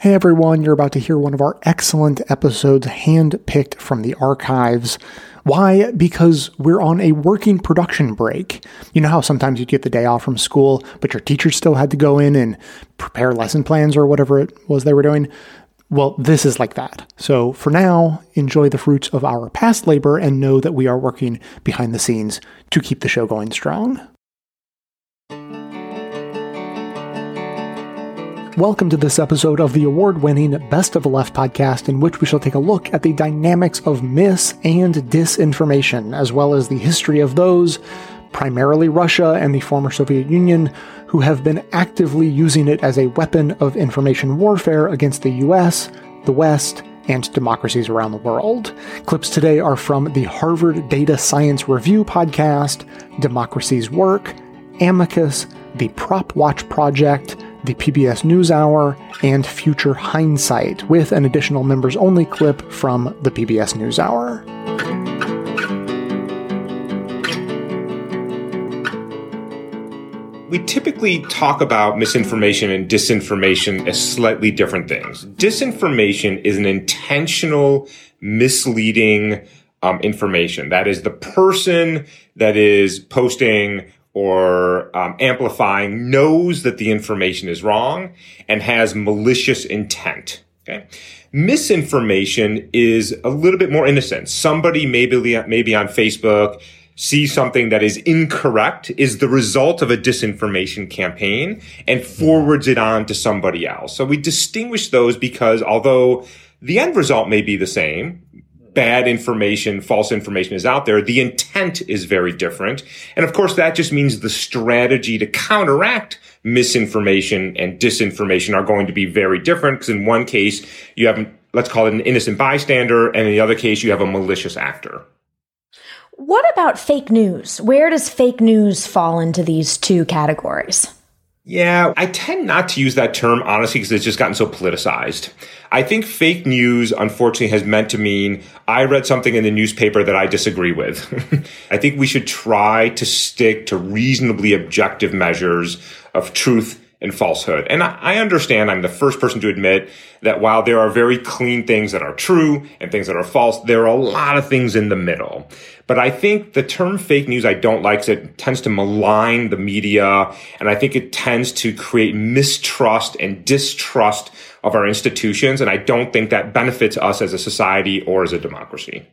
Hey everyone, you're about to hear one of our excellent episodes hand-picked from the archives. Why? Because we're on a working production break. You know how sometimes you get the day off from school, but your teacher still had to go in and prepare lesson plans or whatever it was they were doing? Well, this is like that. So for now, enjoy the fruits of our past labor and know that we are working behind the scenes to keep the show going strong. Welcome to this episode of the award winning Best of the Left podcast, in which we shall take a look at the dynamics of mis and disinformation, as well as the history of those, primarily Russia and the former Soviet Union, who have been actively using it as a weapon of information warfare against the US, the West, and democracies around the world. Clips today are from the Harvard Data Science Review podcast, Democracy Works, Amicus, the Propwatch Project, the PBS NewsHour, and Future Hindsight, with an additional members only clip from the PBS NewsHour. We typically talk about misinformation and disinformation as slightly different things. Disinformation is an intentional, misleading um, information. That is the person that is posting or um, amplifying knows that the information is wrong and has malicious intent. Okay. Misinformation is a little bit more innocent. Somebody maybe, maybe on Facebook sees something that is incorrect, is the result of a disinformation campaign and forwards it on to somebody else. So we distinguish those because although the end result may be the same, bad information, false information is out there, the intent is very different. And of course, that just means the strategy to counteract misinformation and disinformation are going to be very different because in one case, you have, let's call it an innocent bystander, and in the other case, you have a malicious actor. What about fake news? Where does fake news fall into these two categories? Yeah, I tend not to use that term, honestly, because it's just gotten so politicized. I think fake news, unfortunately, has meant to mean I read something in the newspaper that I disagree with. I think we should try to stick to reasonably objective measures of truth and falsehood. And I, understand I'm the first person to admit that while there are very clean things that are true and things that are false, there are a lot of things in the middle. But I think the term fake news I don't like because it tends to malign the media. And I think it tends to create mistrust and distrust of our institutions. And I don't think that benefits us as a society or as a democracy.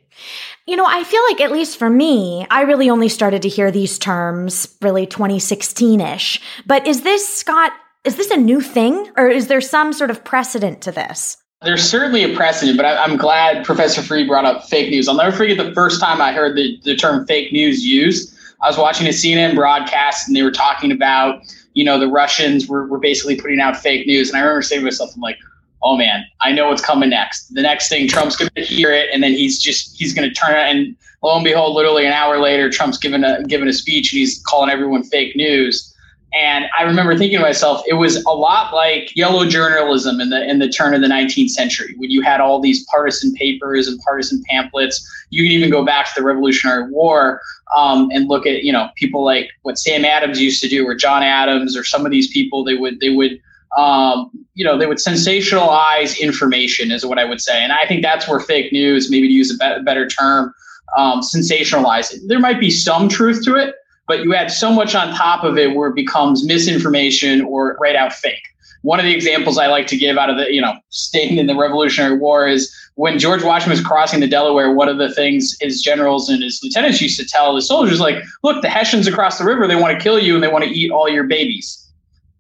You know, I feel like, at least for me, I really only started to hear these terms really 2016 ish. But is this, Scott, is this a new thing or is there some sort of precedent to this? There's certainly a precedent, but I, am glad Professor Farid brought up fake news. I'll never forget the first time I heard the, the term fake news used. I was watching a CNN broadcast and they were talking about, you know, the Russians were, were basically putting out fake news. And I remember saying to myself, I'm like, oh man, I know what's coming next. The next thing, Trump's going to hear it, and then he's just he's going to turn it. And lo and behold, literally an hour later, Trump's given a given a speech, and he's calling everyone fake news. And I remember thinking to myself, it was a lot like yellow journalism in the in the turn of the 19th century, when you had all these partisan papers and partisan pamphlets. You can even go back to the Revolutionary War um, and look at you know people like what Sam Adams used to do, or John Adams, or some of these people. They would they would um, you know, they would sensationalize information, is what I would say. And I think that's where fake news, maybe to use a better, better term, um, sensationalize it. There might be some truth to it, but you add so much on top of it where it becomes misinformation or right out fake. One of the examples I like to give out of the, you know, staying in the Revolutionary War is when George Washington was crossing the Delaware, one of the things his generals and his lieutenants used to tell the soldiers, like, look, the Hessians across the river, they want to kill you and they want to eat all your babies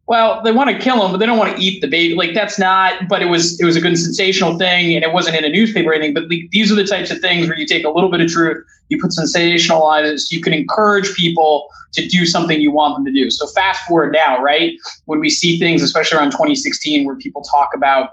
well, they want to kill him, but they don't want to eat the baby. Like that's not. But it was it was a good sensational thing, and it wasn't in a newspaper or anything. But these are the types of things where you take a little bit of truth, you put sensationalize, you can encourage people to do something you want them to do. So fast forward now, right? When we see things, especially around 2016, where people talk about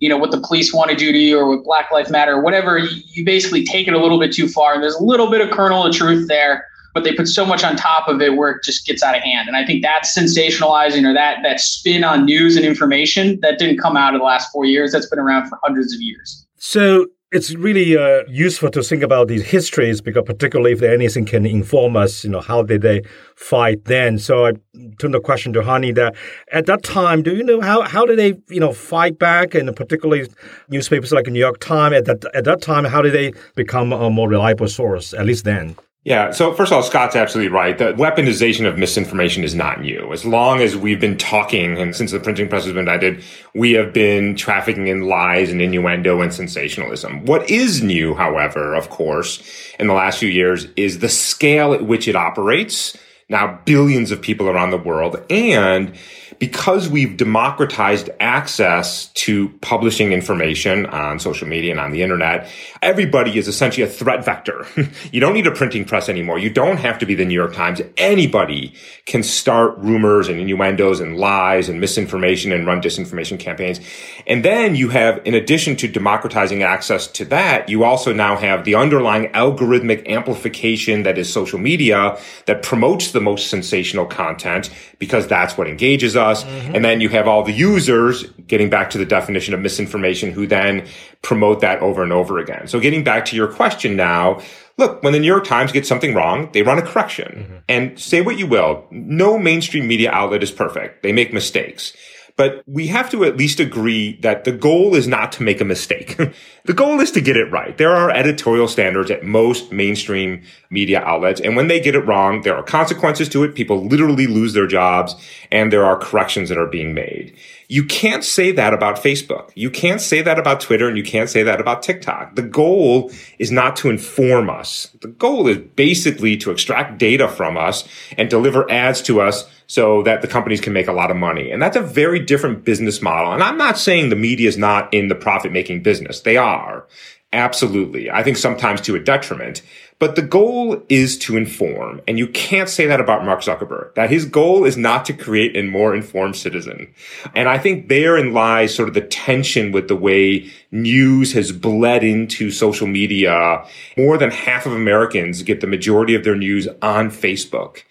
you know what the police want to do to you or what black lives matter or whatever you, you basically take it a little bit too far and there's a little bit of kernel of truth there but they put so much on top of it where it just gets out of hand. And I think that's sensationalizing or that that spin on news and information that didn't come out of the last four years. That's been around for hundreds of years. So it's really uh, useful to think about these histories because particularly if anything can inform us, you know, how did they fight then? So I turn the question to Hany that at that time, do you know how, how did they, you know, fight back and particularly newspapers like the New York Times at that, at that time, how did they become a more reliable source, at least then? Yeah. So first of all, Scott's absolutely right. The weaponization of misinformation is not new. As long as we've been talking and since the printing press has been invented, we have been trafficking in lies and innuendo and sensationalism. What is new, however, of course, in the last few years is the scale at which it operates. Now billions of people around the world and because we've democratized access to publishing information on social media and on the internet, everybody is essentially a threat vector. you don't need a printing press anymore. You don't have to be the New York Times. Anybody can start rumors and innuendos and lies and misinformation and run disinformation campaigns. And then you have, in addition to democratizing access to that, you also now have the underlying algorithmic amplification that is social media that promotes the most sensational content because that's what engages us. Mm-hmm. And then you have all the users getting back to the definition of misinformation who then promote that over and over again. So getting back to your question now, look, when the New York Times gets something wrong, they run a correction. Mm-hmm. And say what you will, no mainstream media outlet is perfect. They make mistakes. But we have to at least agree that the goal is not to make a mistake. the goal is to get it right. There are editorial standards at most mainstream media outlets. And when they get it wrong, there are consequences to it. People literally lose their jobs and there are corrections that are being made. You can't say that about Facebook. You can't say that about Twitter and you can't say that about TikTok. The goal is not to inform us. The goal is basically to extract data from us and deliver ads to us so that the companies can make a lot of money. And that's a very different business model. And I'm not saying the media is not in the profit making business. They are. Absolutely. I think sometimes to a detriment. But the goal is to inform. And you can't say that about Mark Zuckerberg, that his goal is not to create a more informed citizen. And I think therein lies sort of the tension with the way news has bled into social media. More than half of Americans get the majority of their news on Facebook.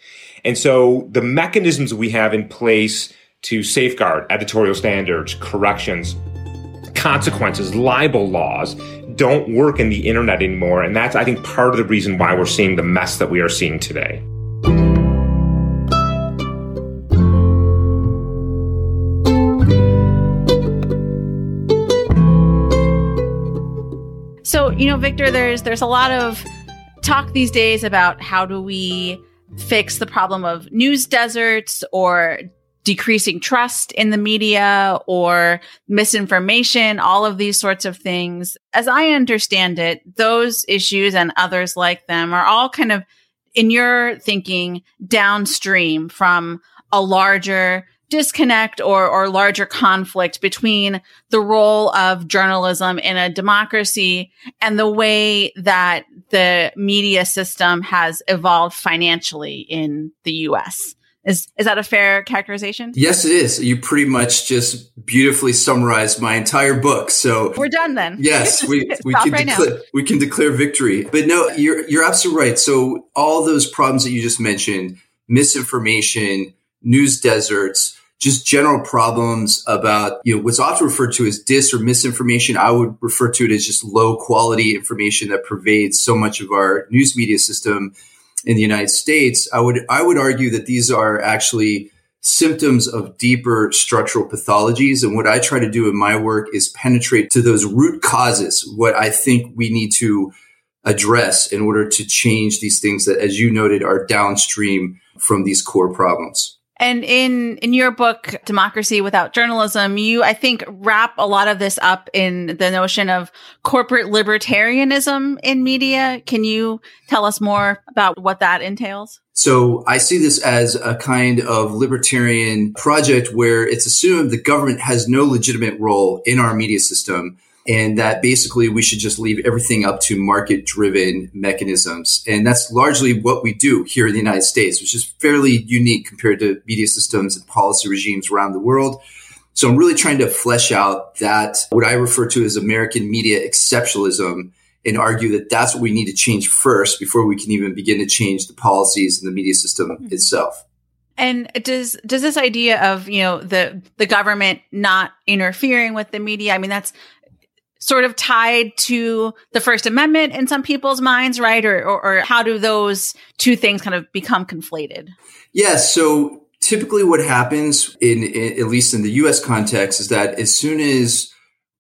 And so the mechanisms we have in place to safeguard editorial standards, corrections, consequences, libel laws don't work in the internet anymore. And that's, I think, part of the reason why we're seeing the mess that we are seeing today. So, you know, Victor, there's there's a lot of talk these days about how do we fix the problem of news deserts or decreasing trust in the media or misinformation, all of these sorts of things. As I understand it, those issues and others like them are all kind of in your thinking downstream from a larger disconnect or, or larger conflict between the role of journalism in a democracy and the way that the media system has evolved financially in the US. Is is that a fair characterization? Yes, it is. You pretty much just beautifully summarized my entire book. So we're done then. Yes, we we can right declare, we can declare victory. But no, you're you're absolutely right. So all those problems that you just mentioned, misinformation, news deserts, just general problems about you know what's often referred to as dis or misinformation. I would refer to it as just low quality information that pervades so much of our news media system in the United States, I would I would argue that these are actually symptoms of deeper structural pathologies. And what I try to do in my work is penetrate to those root causes, what I think we need to address in order to change these things that, as you noted, are downstream from these core problems. And in in your book Democracy Without Journalism, you I think wrap a lot of this up in the notion of corporate libertarianism in media. Can you tell us more about what that entails? So I see this as a kind of libertarian project where it's assumed the government has no legitimate role in our media system and that basically we should just leave everything up to market driven mechanisms. And that's largely what we do here in the United States, which is fairly unique compared to media systems and policy regimes around the world. So I'm really trying to flesh out that what I refer to as American media exceptionalism and argue that that's what we need to change first before we can even begin to change the policies and the media system mm-hmm. itself. And does does this idea of you know the the government not interfering with the media? I mean, that's sort of tied to the First Amendment in some people's minds, right? Or, or, or how do those two things kind of become conflated? Yeah. So typically what happens in, in, at least in the US context is that as soon as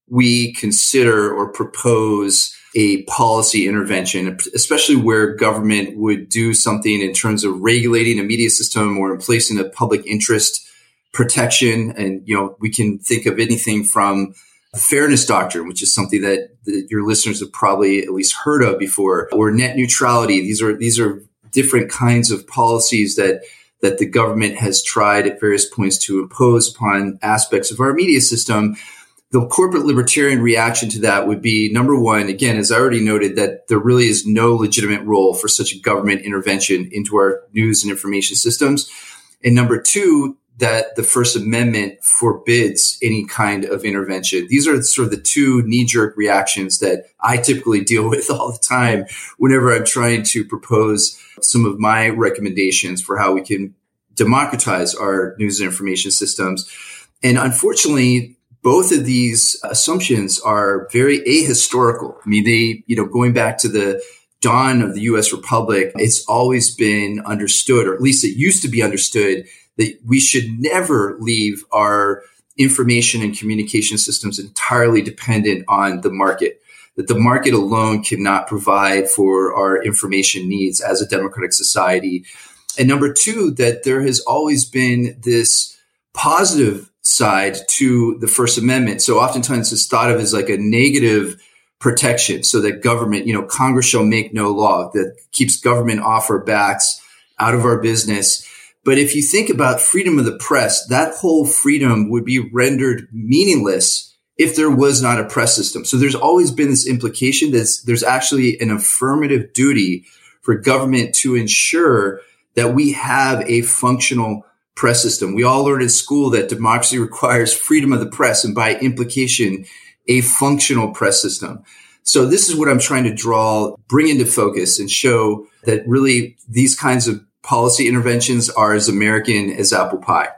we consider or propose a policy intervention, especially where government would do something in terms of regulating a media system or in placing a public interest protection. And, you know, we can think of anything from fairness doctrine, which is something that, that your listeners have probably at least heard of before, or net neutrality. These are, these are different kinds of policies that that the government has tried at various points to impose upon aspects of our media system the corporate libertarian reaction to that would be number one, again, as I already noted, that there really is no legitimate role for such a government intervention into our news and information systems. And number two, that the First Amendment forbids any kind of intervention. These are sort of the two knee jerk reactions that I typically deal with all the time whenever I'm trying to propose some of my recommendations for how we can democratize our news and information systems. And unfortunately, both of these assumptions are very ahistorical. I mean, they, you know, going back to the dawn of the US Republic, it's always been understood, or at least it used to be understood, that we should never leave our information and communication systems entirely dependent on the market. That the market alone cannot provide for our information needs as a democratic society. And number two, that there has always been this positive side to the First Amendment. So oftentimes it's thought of as like a negative protection so that government, you know, Congress shall make no law that keeps government off our backs, out of our business. But if you think about freedom of the press, that whole freedom would be rendered meaningless if there was not a press system. So there's always been this implication that there's actually an affirmative duty for government to ensure that we have a functional press system. We all learned in school that democracy requires freedom of the press and by implication, a functional press system. So this is what I'm trying to draw, bring into focus and show that really these kinds of policy interventions are as American as apple pie.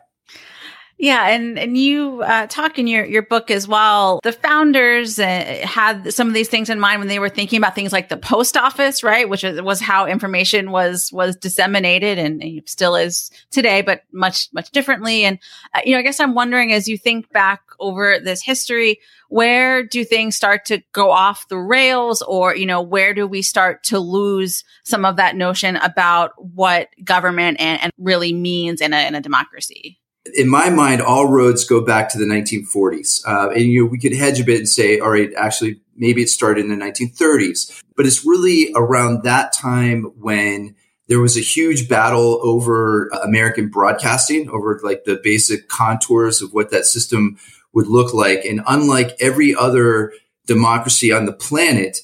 Yeah, and and you uh, talk in your your book as well. The founders uh, had some of these things in mind when they were thinking about things like the post office, right? Which was how information was was disseminated, and, and still is today, but much much differently. And uh, you know, I guess I'm wondering as you think back over this history, where do things start to go off the rails, or you know, where do we start to lose some of that notion about what government and, and really means in a in a democracy? in my mind, all roads go back to the 1940s. Uh, and you know, we could hedge a bit and say, all right, actually, maybe it started in the 1930s. But it's really around that time when there was a huge battle over American broadcasting, over like the basic contours of what that system would look like. And unlike every other democracy on the planet,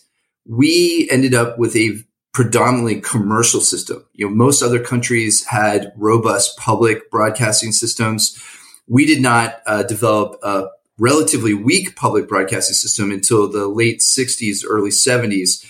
we ended up with a predominantly commercial system. You know, most other countries had robust public broadcasting systems. We did not uh, develop a relatively weak public broadcasting system until the late 60s, early 70s.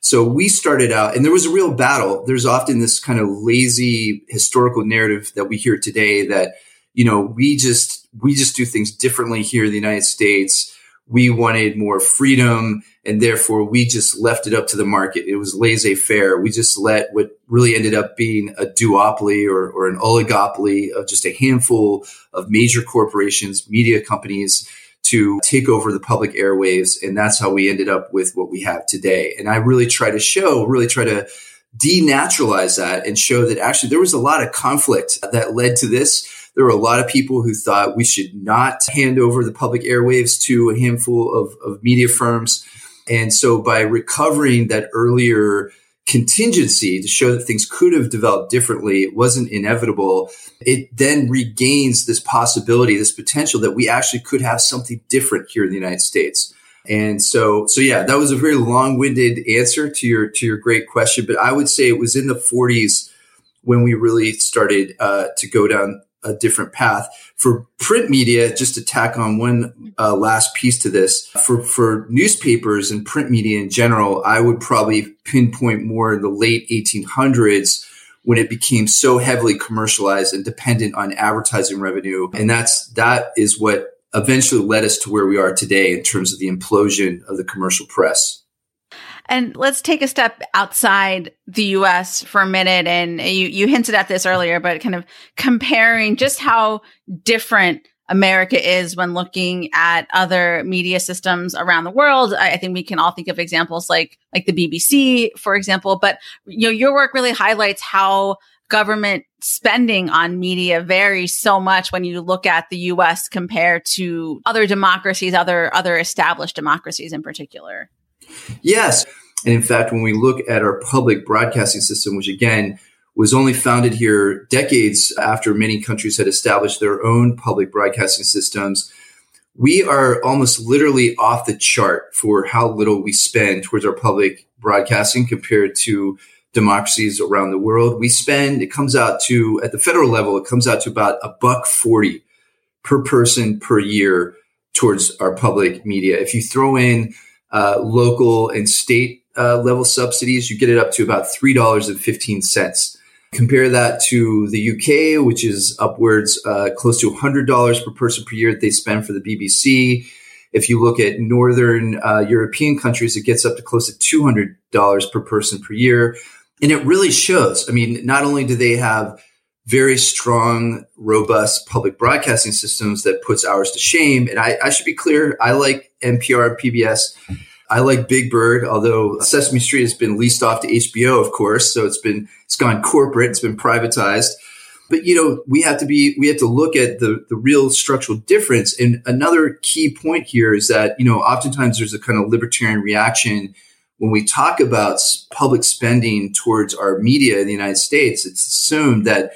So we started out, and there was a real battle. There's often this kind of lazy historical narrative that we hear today that, you know, we just, we just do things differently here in the United States we wanted more freedom and therefore we just left it up to the market. It was laissez faire. We just let what really ended up being a duopoly or, or an oligopoly of just a handful of major corporations, media companies to take over the public airwaves. And that's how we ended up with what we have today. And I really try to show, really try to denaturalize that and show that actually there was a lot of conflict that led to this there were a lot of people who thought we should not hand over the public airwaves to a handful of, of media firms. And so by recovering that earlier contingency to show that things could have developed differently, it wasn't inevitable. It then regains this possibility, this potential that we actually could have something different here in the United States. And so, so yeah, that was a very long-winded answer to your to your great question. But I would say it was in the 40s when we really started uh, to go down a different path. For print media, just to tack on one uh, last piece to this, for, for newspapers and print media in general, I would probably pinpoint more in the late 1800s when it became so heavily commercialized and dependent on advertising revenue. And that's, that is what eventually led us to where we are today in terms of the implosion of the commercial press. And let's take a step outside the US for a minute. And you, you hinted at this earlier, but kind of comparing just how different America is when looking at other media systems around the world. I, I, think we can all think of examples like like the BBC, for example. But you know, your work really highlights how government spending on media varies so much when you look at the US compared to other democracies, other other established democracies in particular. Yes. And in fact, when we look at our public broadcasting system, which again was only founded here decades after many countries had established their own public broadcasting systems, we are almost literally off the chart for how little we spend towards our public broadcasting compared to democracies around the world. We spend, it comes out to, at the federal level, it comes out to about a buck 40 per person per year towards our public media. If you throw in uh, local and state uh, level subsidies, you get it up to about $3.15. Compare that to the UK, which is upwards uh, close to $100 per person per year that they spend for the BBC. If you look at Northern uh, European countries, it gets up to close to $200 per person per year. And it really shows. I mean, not only do they have very strong, robust public broadcasting systems that puts ours to shame. And I, I should be clear, I like NPR PBS. I like Big Bird, although Sesame Street has been leased off to HBO, of course. So it's been, it's gone corporate. It's been privatized. But, you know, we have to be, we have to look at the, the real structural difference. And another key point here is that, you know, oftentimes there's a kind of libertarian reaction when we talk about public spending towards our media in the United States. It's assumed that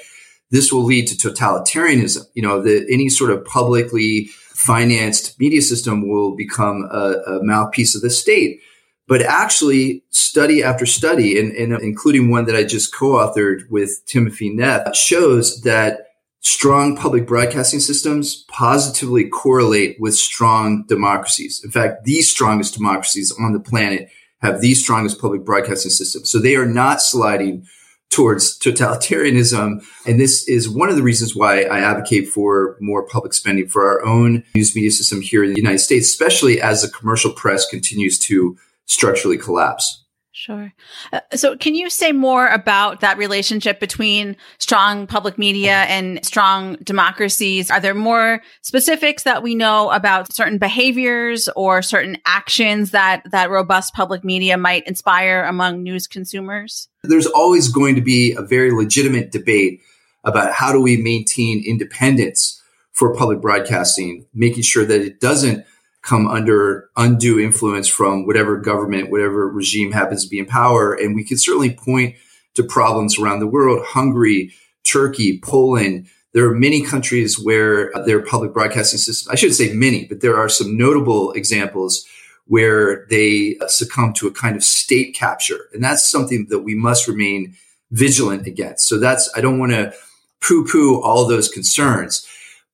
this will lead to totalitarianism. You know, that any sort of publicly financed media system will become a, a mouthpiece of the state. But actually, study after study, and, and, including one that I just co-authored with Timothy Neff, shows that strong public broadcasting systems positively correlate with strong democracies. In fact, the strongest democracies on the planet have the strongest public broadcasting systems. So they are not sliding towards totalitarianism. And this is one of the reasons why I advocate for more public spending for our own news media system here in the United States, especially as the commercial press continues to structurally collapse. Sure. Uh, so, can you say more about that relationship between strong public media and strong democracies? Are there more specifics that we know about certain behaviors or certain actions that that robust public media might inspire among news consumers? There's always going to be a very legitimate debate about how do we maintain independence for public broadcasting, making sure that it doesn't come under undue influence from whatever government, whatever regime happens to be in power. And we can certainly point to problems around the world, Hungary, Turkey, Poland. There are many countries where their public broadcasting system, I shouldn't say many, but there are some notable examples where they succumb to a kind of state capture. And that's something that we must remain vigilant against. So that's, I don't want to poo poo all those concerns.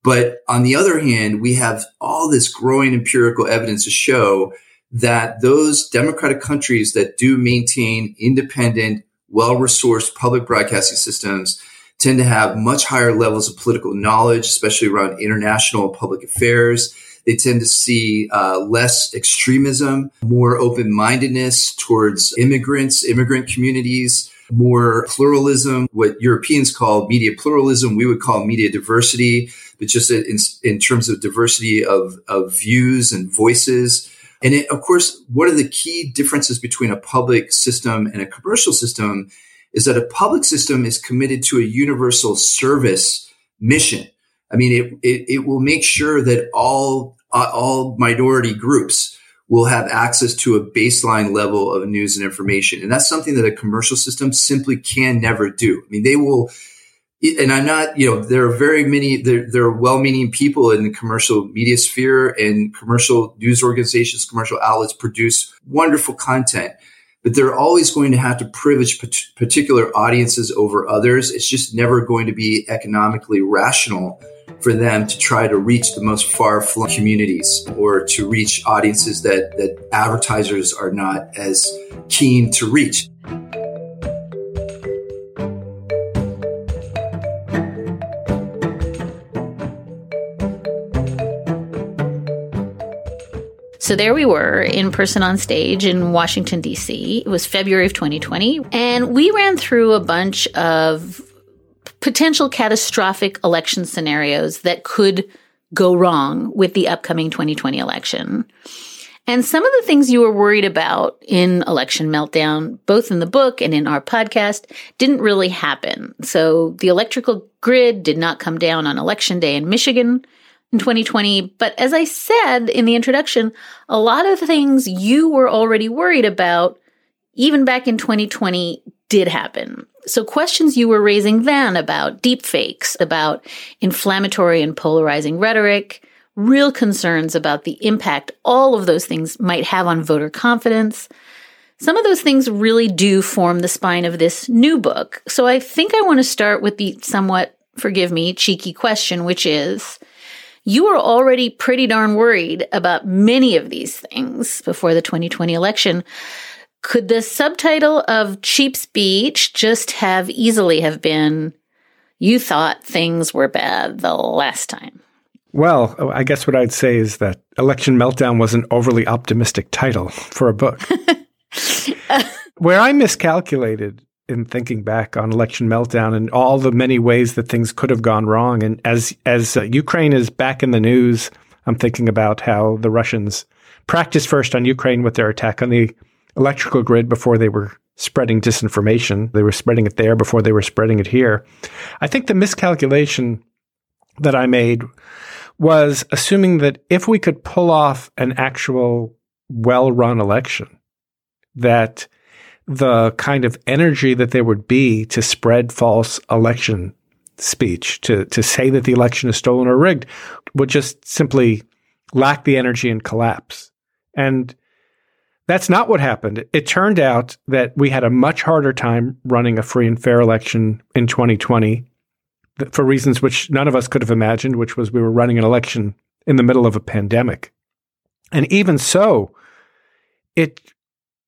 But on the other hand, we have all this growing empirical evidence to show that those democratic countries that do maintain independent, well resourced public broadcasting systems tend to have much higher levels of political knowledge, especially around international public affairs. They tend to see uh, less extremism, more open mindedness towards immigrants, immigrant communities, more pluralism, what Europeans call media pluralism, we would call media diversity but just in, in terms of diversity of, of views and voices. And it, of course, one of the key differences between a public system and a commercial system is that a public system is committed to a universal service mission. I mean, it, it, it will make sure that all, uh, all minority groups will have access to a baseline level of news and information. And that's something that a commercial system simply can never do. I mean, they will, and I'm not, you know, there are very many, there, there are well-meaning people in the commercial media sphere and commercial news organizations, commercial outlets produce wonderful content, but they're always going to have to privilege particular audiences over others. It's just never going to be economically rational for them to try to reach the most far-flung communities or to reach audiences that, that advertisers are not as keen to reach. So there we were in person on stage in Washington, D.C. It was February of 2020. And we ran through a bunch of potential catastrophic election scenarios that could go wrong with the upcoming 2020 election. And some of the things you were worried about in Election Meltdown, both in the book and in our podcast, didn't really happen. So the electrical grid did not come down on election day in Michigan in 2020. But as I said in the introduction, a lot of things you were already worried about, even back in 2020, did happen. So questions you were raising then about deep fakes, about inflammatory and polarizing rhetoric, real concerns about the impact all of those things might have on voter confidence. Some of those things really do form the spine of this new book. So I think I want to start with the somewhat, forgive me, cheeky question, which is, you were already pretty darn worried about many of these things before the 2020 election. Could the subtitle of Cheap Speech just have easily have been, you thought things were bad the last time? Well, I guess what I'd say is that Election Meltdown was an overly optimistic title for a book. Where I miscalculated in thinking back on Election Meltdown and all the many ways that things could have gone wrong, and as as uh, Ukraine is back in the news, I'm thinking about how the Russians practiced first on Ukraine with their attack on the electrical grid before they were spreading disinformation. They were spreading it there before they were spreading it here. I think the miscalculation that I made was assuming that if we could pull off an actual well run election, that the kind of energy that there would be to spread false election speech, to, to say that the election is stolen or rigged, would just simply lack the energy and collapse. And that's not what happened. It turned out that we had a much harder time running a free and fair election in 2020 for reasons which none of us could have imagined, which was we were running an election in the middle of a pandemic. And even so, it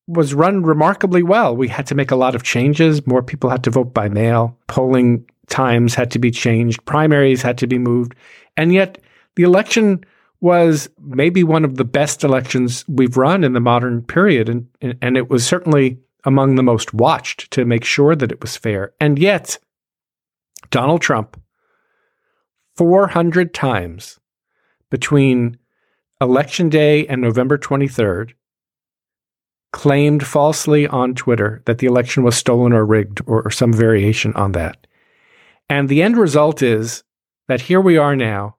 was run remarkably well. We had to make a lot of changes. More people had to vote by mail. Polling times had to be changed. Primaries had to be moved. And yet the election was maybe one of the best elections we've run in the modern period. And, and it was certainly among the most watched to make sure that it was fair. And yet Donald Trump 400 times between election day and November 23rd claimed falsely on Twitter that the election was stolen or rigged or, or, some variation on that. And the end result is that here we are now,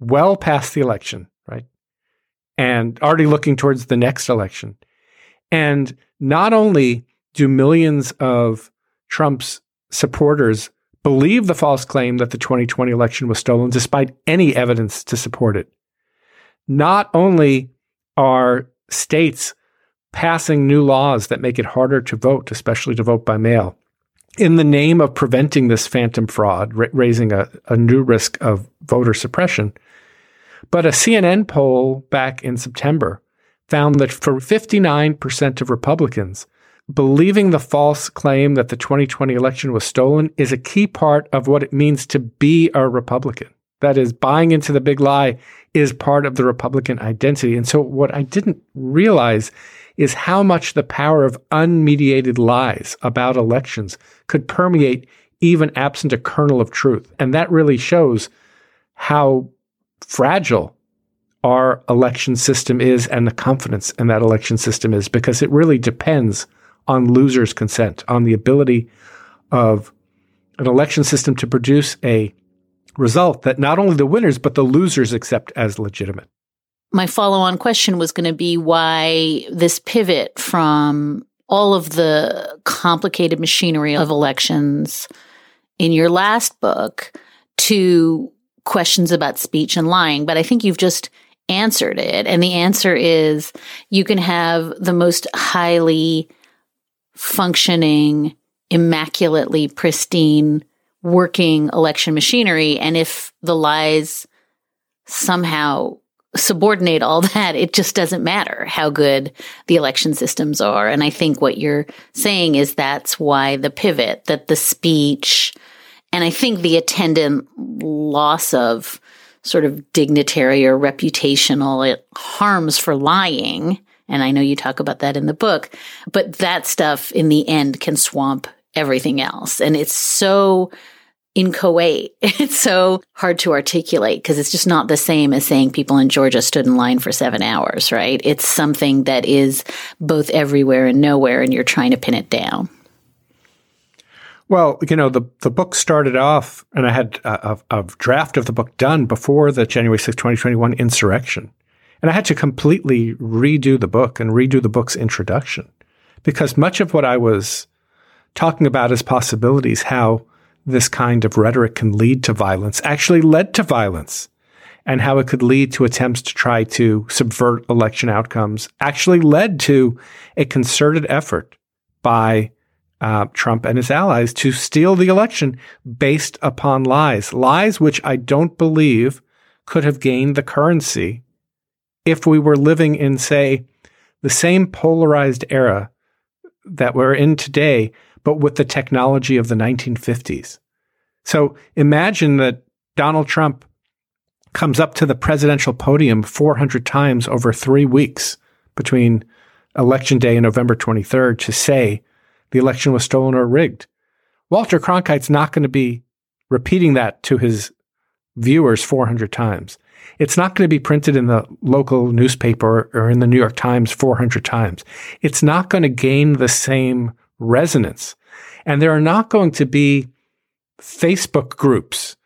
well past the election, right? And already looking towards the next election. And not only do millions of Trump's supporters believe the false claim that the 2020 election was stolen despite any evidence to support it. Not only are states passing new laws that make it harder to vote, especially to vote by mail, in the name of preventing this phantom fraud, ra- raising a, a new risk of voter suppression. But a CNN poll back in September found that for 59% of Republicans, believing the false claim that the 2020 election was stolen is a key part of what it means to be a Republican. That is, buying into the big lie is part of the Republican identity. And so, what I didn't realize is how much the power of unmediated lies about elections could permeate even absent a kernel of truth. And that really shows how fragile our election system is and the confidence in that election system is because it really depends on losers' consent, on the ability of an election system to produce a result that not only the winners, but the losers accept as legitimate. My follow on question was going to be why this pivot from all of the complicated machinery of elections in your last book to questions about speech and lying. But I think you've just answered it. And the answer is you can have the most highly functioning, immaculately pristine, working election machinery. And if the lies somehow subordinate all that, it just doesn't matter how good the election systems are. And I think what you're saying is that's why the pivot, that the speech, and I think the attendant loss of sort of dignitary or reputational harms for lying. And I know you talk about that in the book, but that stuff in the end can swamp everything else. And it's so inchoate. It's so hard to articulate because it's just not the same as saying people in Georgia stood in line for seven hours, right? It's something that is both everywhere and nowhere, and you're trying to pin it down. Well, you know, the, the book started off, and I had a, a, a draft of the book done before the January 6, 2021 insurrection. And I had to completely redo the book and redo the book's introduction because much of what I was talking about as possibilities, how this kind of rhetoric can lead to violence, actually led to violence, and how it could lead to attempts to try to subvert election outcomes, actually led to a concerted effort by uh, Trump and his allies to steal the election based upon lies, lies which I don't believe could have gained the currency if we were living in, say, the same polarized era that we're in today, but with the technology of the 1950s. So imagine that Donald Trump comes up to the presidential podium 400 times over three weeks between election day and November 23rd to say the election was stolen or rigged. Walter Cronkite's not going to be repeating that to his viewers 400 times. It's not going to be printed in the local newspaper or in the New York Times 400 times. It's not going to gain the same resonance. And there are not going to be Facebook groups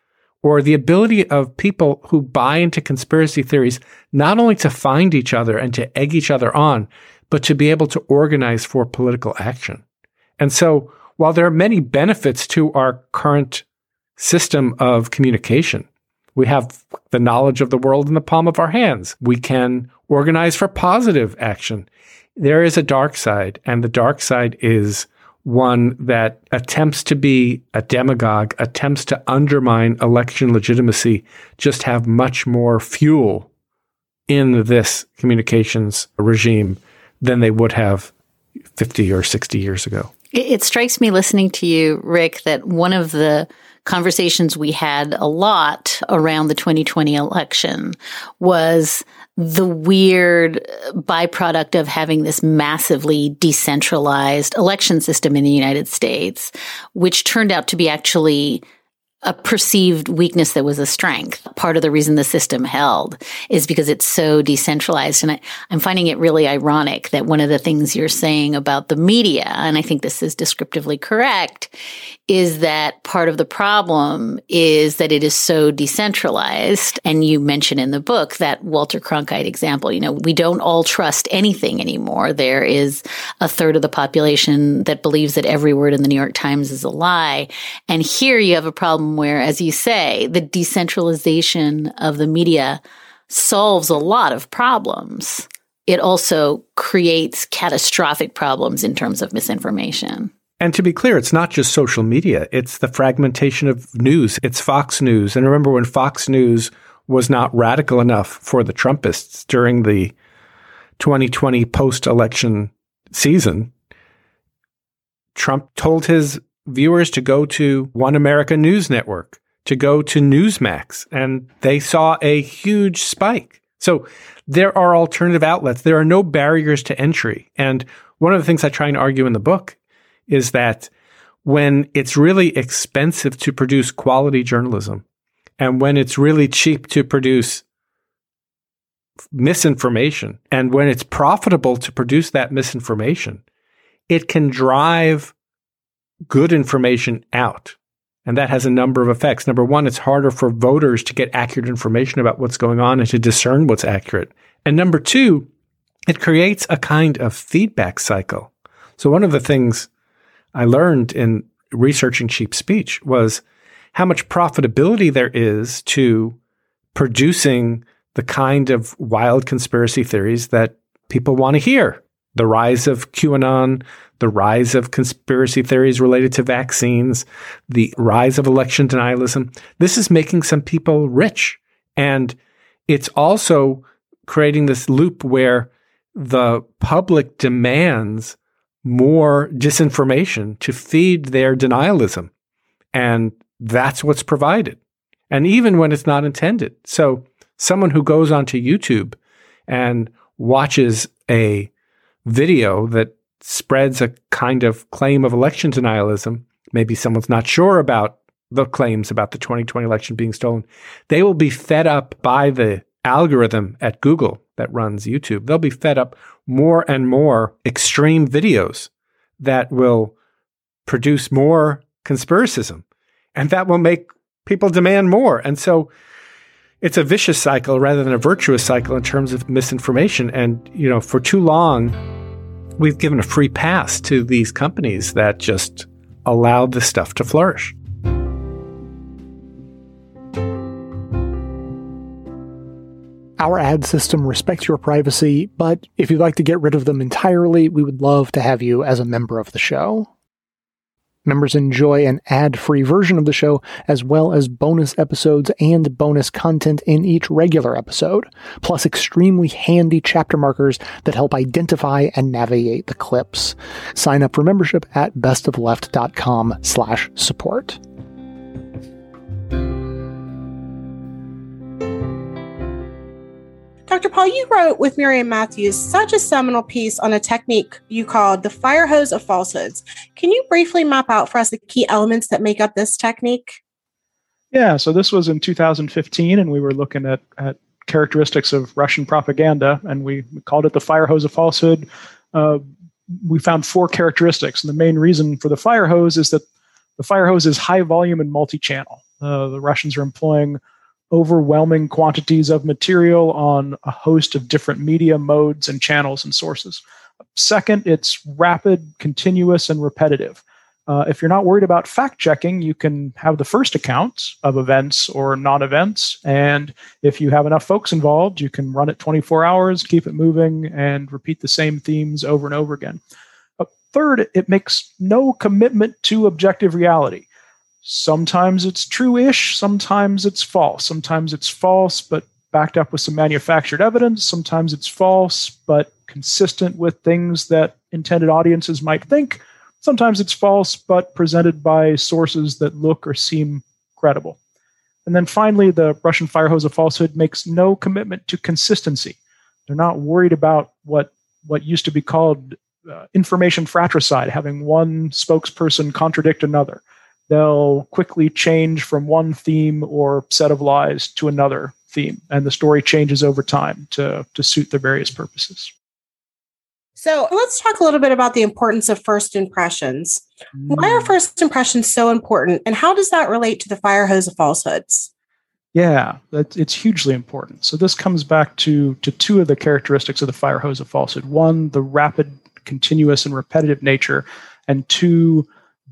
or the ability of people who buy into conspiracy theories not only to find each other and to egg each other on, but to be able to organize for political action. And so while there are many benefits to our current system of communication, we have the knowledge of the world in the palm of our hands. We can organize for positive action. There is a dark side, and the dark side is one that attempts to be a demagogue, attempts to undermine election legitimacy, just have much more fuel in this communications regime than they would have 50 or 60 years ago. It, strikes me listening to you, Rick, that one of the conversations we had a lot around the 2020 election was the weird byproduct of having this massively decentralized election system in the United States, which turned out to be actually a perceived weakness that was a strength. Part of the reason the system held is because it's so decentralized. And I, am finding it really ironic that one of the things you're saying about the media, and I think this is descriptively correct, is that part of the problem is that it is so decentralized. And you mention in the book that Walter Cronkite example, you know, we don't all trust anything anymore. There is a third of the population that believes that every word in the New York Times is a lie. And here you have a problem where, as you say, the decentralization of the media solves a lot of problems. It also creates catastrophic problems in terms of misinformation. And to be clear, it's not just social media, it's the fragmentation of news. It's Fox News. And remember when Fox News was not radical enough for the Trumpists during the 2020 post election season, Trump told his viewers to go to One America News Network, to go to Newsmax, and they saw a huge spike. So there are alternative outlets. There are no barriers to entry. And one of the things I try and argue in the book is that when it's really expensive to produce quality journalism and when it's really cheap to produce misinformation and when it's profitable to produce that misinformation, it can drive good information out. And that has a number of effects. Number one, it's harder for voters to get accurate information about what's going on and to discern what's accurate. And number two, it creates a kind of feedback cycle. So one of the things I learned in researching cheap speech was how much profitability there is to producing the kind of wild conspiracy theories that people want to hear. The rise of QAnon, the rise of conspiracy theories related to vaccines, the rise of election denialism. This is making some people rich. And it's also creating this loop where the public demands more disinformation to feed their denialism. And that's what's provided. and even when it's not intended. So, someone who goes onto YouTube and watches a video that spreads a kind of claim of election denialism, maybe someone's not sure about the claims about the 2020 election being stolen, they will be fed up by the algorithm at Google that runs YouTube. They'll be fed up more and more extreme videos that will produce more conspiracism. And that will make people demand more. And so it's a vicious cycle rather than a virtuous cycle in terms of misinformation. And, you know, for too long, we've given a free pass to these companies that just allowed this stuff to flourish. Our ad system respects your privacy, but if you'd like to get rid of them entirely, we would love to have you as a member of the show. Members enjoy an ad free version of the show, as well as bonus episodes and bonus content in each regular episode, plus extremely handy chapter markers that help identify and navigate the clips. Sign up for membership at bestofleft.com slash support. Dr. Paul, you wrote with Miriam Matthews such a seminal piece on a technique you called the fire hose of falsehoods. Can you briefly map out for us the key elements that make up this technique? Yeah, so this was in 2015, and we were looking at, at characteristics of Russian propaganda, and we, we called it the fire hose of falsehood. Uh, we found four characteristics, and the main reason for the fire hose is that the fire hose is high volume and multi channel. Uh, the Russians are employing overwhelming quantities of material on a host of different media modes and channels and sources. Second, it's rapid, continuous, and repetitive. Uh, if you're not worried about fact checking, you can have the first accounts of events or non events. And if you have enough folks involved, you can run it 24 hours, keep it moving, and repeat the same themes over and over again. Uh, third, it makes no commitment to objective reality. Sometimes it's true ish, sometimes it's false. Sometimes it's false, but backed up with some manufactured evidence. Sometimes it's false, but consistent with things that intended audiences might think. Sometimes it's false, but presented by sources that look or seem credible. And then finally, the Russian fire hose of falsehood makes no commitment to consistency. They're not worried about what, what used to be called uh, information fratricide, having one spokesperson contradict another they'll quickly change from one theme or set of lies to another theme, and the story changes over time to, to suit their various purposes. So let's talk a little bit about the importance of first impressions. Why are mm. first impressions so important, and how does that relate to the fire hose of falsehoods? Yeah, it's hugely important. So this comes back to to two of the characteristics of the fire hose of falsehood. One, the rapid, continuous, and repetitive nature, and two,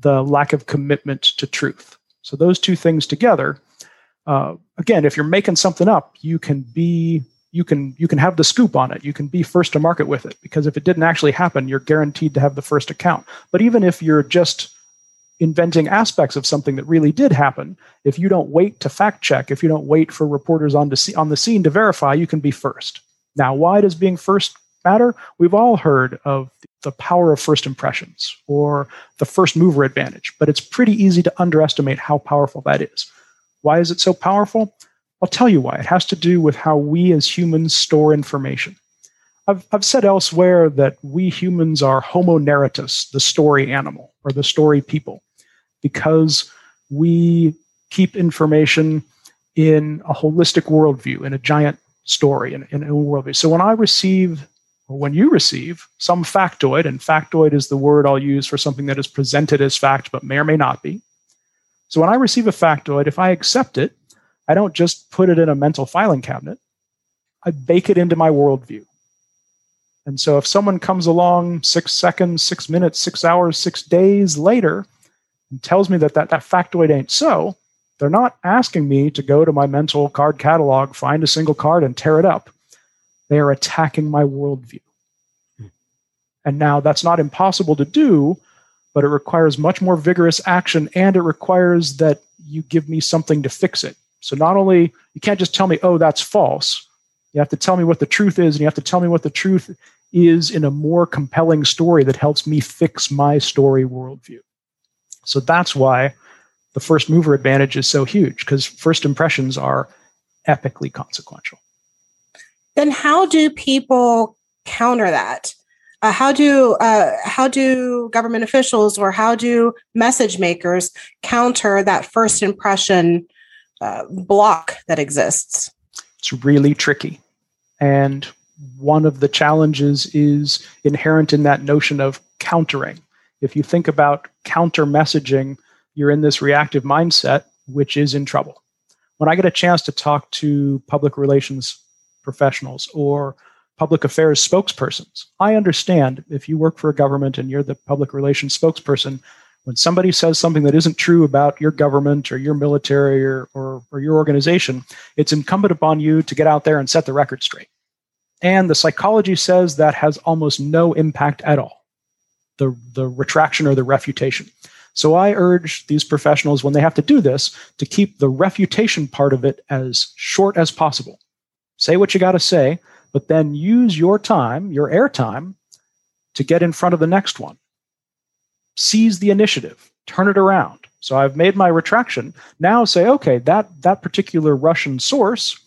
the lack of commitment to truth. So those two things together, uh, again, if you're making something up, you can be you can you can have the scoop on it. You can be first to market with it because if it didn't actually happen, you're guaranteed to have the first account. But even if you're just inventing aspects of something that really did happen, if you don't wait to fact check, if you don't wait for reporters on, to, see, on the scene to verify, you can be first. Now, why does being first matter? We've all heard of the power of first impressions or the first mover advantage, but it's pretty easy to underestimate how powerful that is. Why is it so powerful? I'll tell you why. It has to do with how we as humans store information. I've, I've said elsewhere that we humans are Homo narratus, the story animal or the story people, because we keep information in a holistic worldview, in a giant story, in, in a worldview. So when I receive when you receive some factoid, and factoid is the word I'll use for something that is presented as fact but may or may not be. So when I receive a factoid, if I accept it, I don't just put it in a mental filing cabinet, I bake it into my worldview. And so if someone comes along six seconds, six minutes, six hours, six days later and tells me that that, that factoid ain't so, they're not asking me to go to my mental card catalog, find a single card, and tear it up. They are attacking my worldview. Hmm. And now that's not impossible to do, but it requires much more vigorous action and it requires that you give me something to fix it. So not only you can't just tell me, oh, that's false. You have to tell me what the truth is, and you have to tell me what the truth is in a more compelling story that helps me fix my story worldview. So that's why the first mover advantage is so huge because first impressions are epically consequential. Then how do people counter that? Uh, how do uh, how do government officials or how do message makers counter that first impression uh, block that exists? It's really tricky, and one of the challenges is inherent in that notion of countering. If you think about counter messaging, you're in this reactive mindset, which is in trouble. When I get a chance to talk to public relations professionals or public affairs spokespersons, I understand if you work for a government and you're the public relations spokesperson, when somebody says something that isn't true about your government or your military or, or, or your organization, it's incumbent upon you to get out there and set the record straight. And the psychology says that has almost no impact at all the, the retraction or the refutation. So I urge these professionals, when they have to do this, to keep the refutation part of it as short as possible. Say what you got to say, but then use your time, your airtime, to get in front of the next one. Seize the initiative, turn it around. So I've made my retraction. Now say, okay, that, that particular Russian source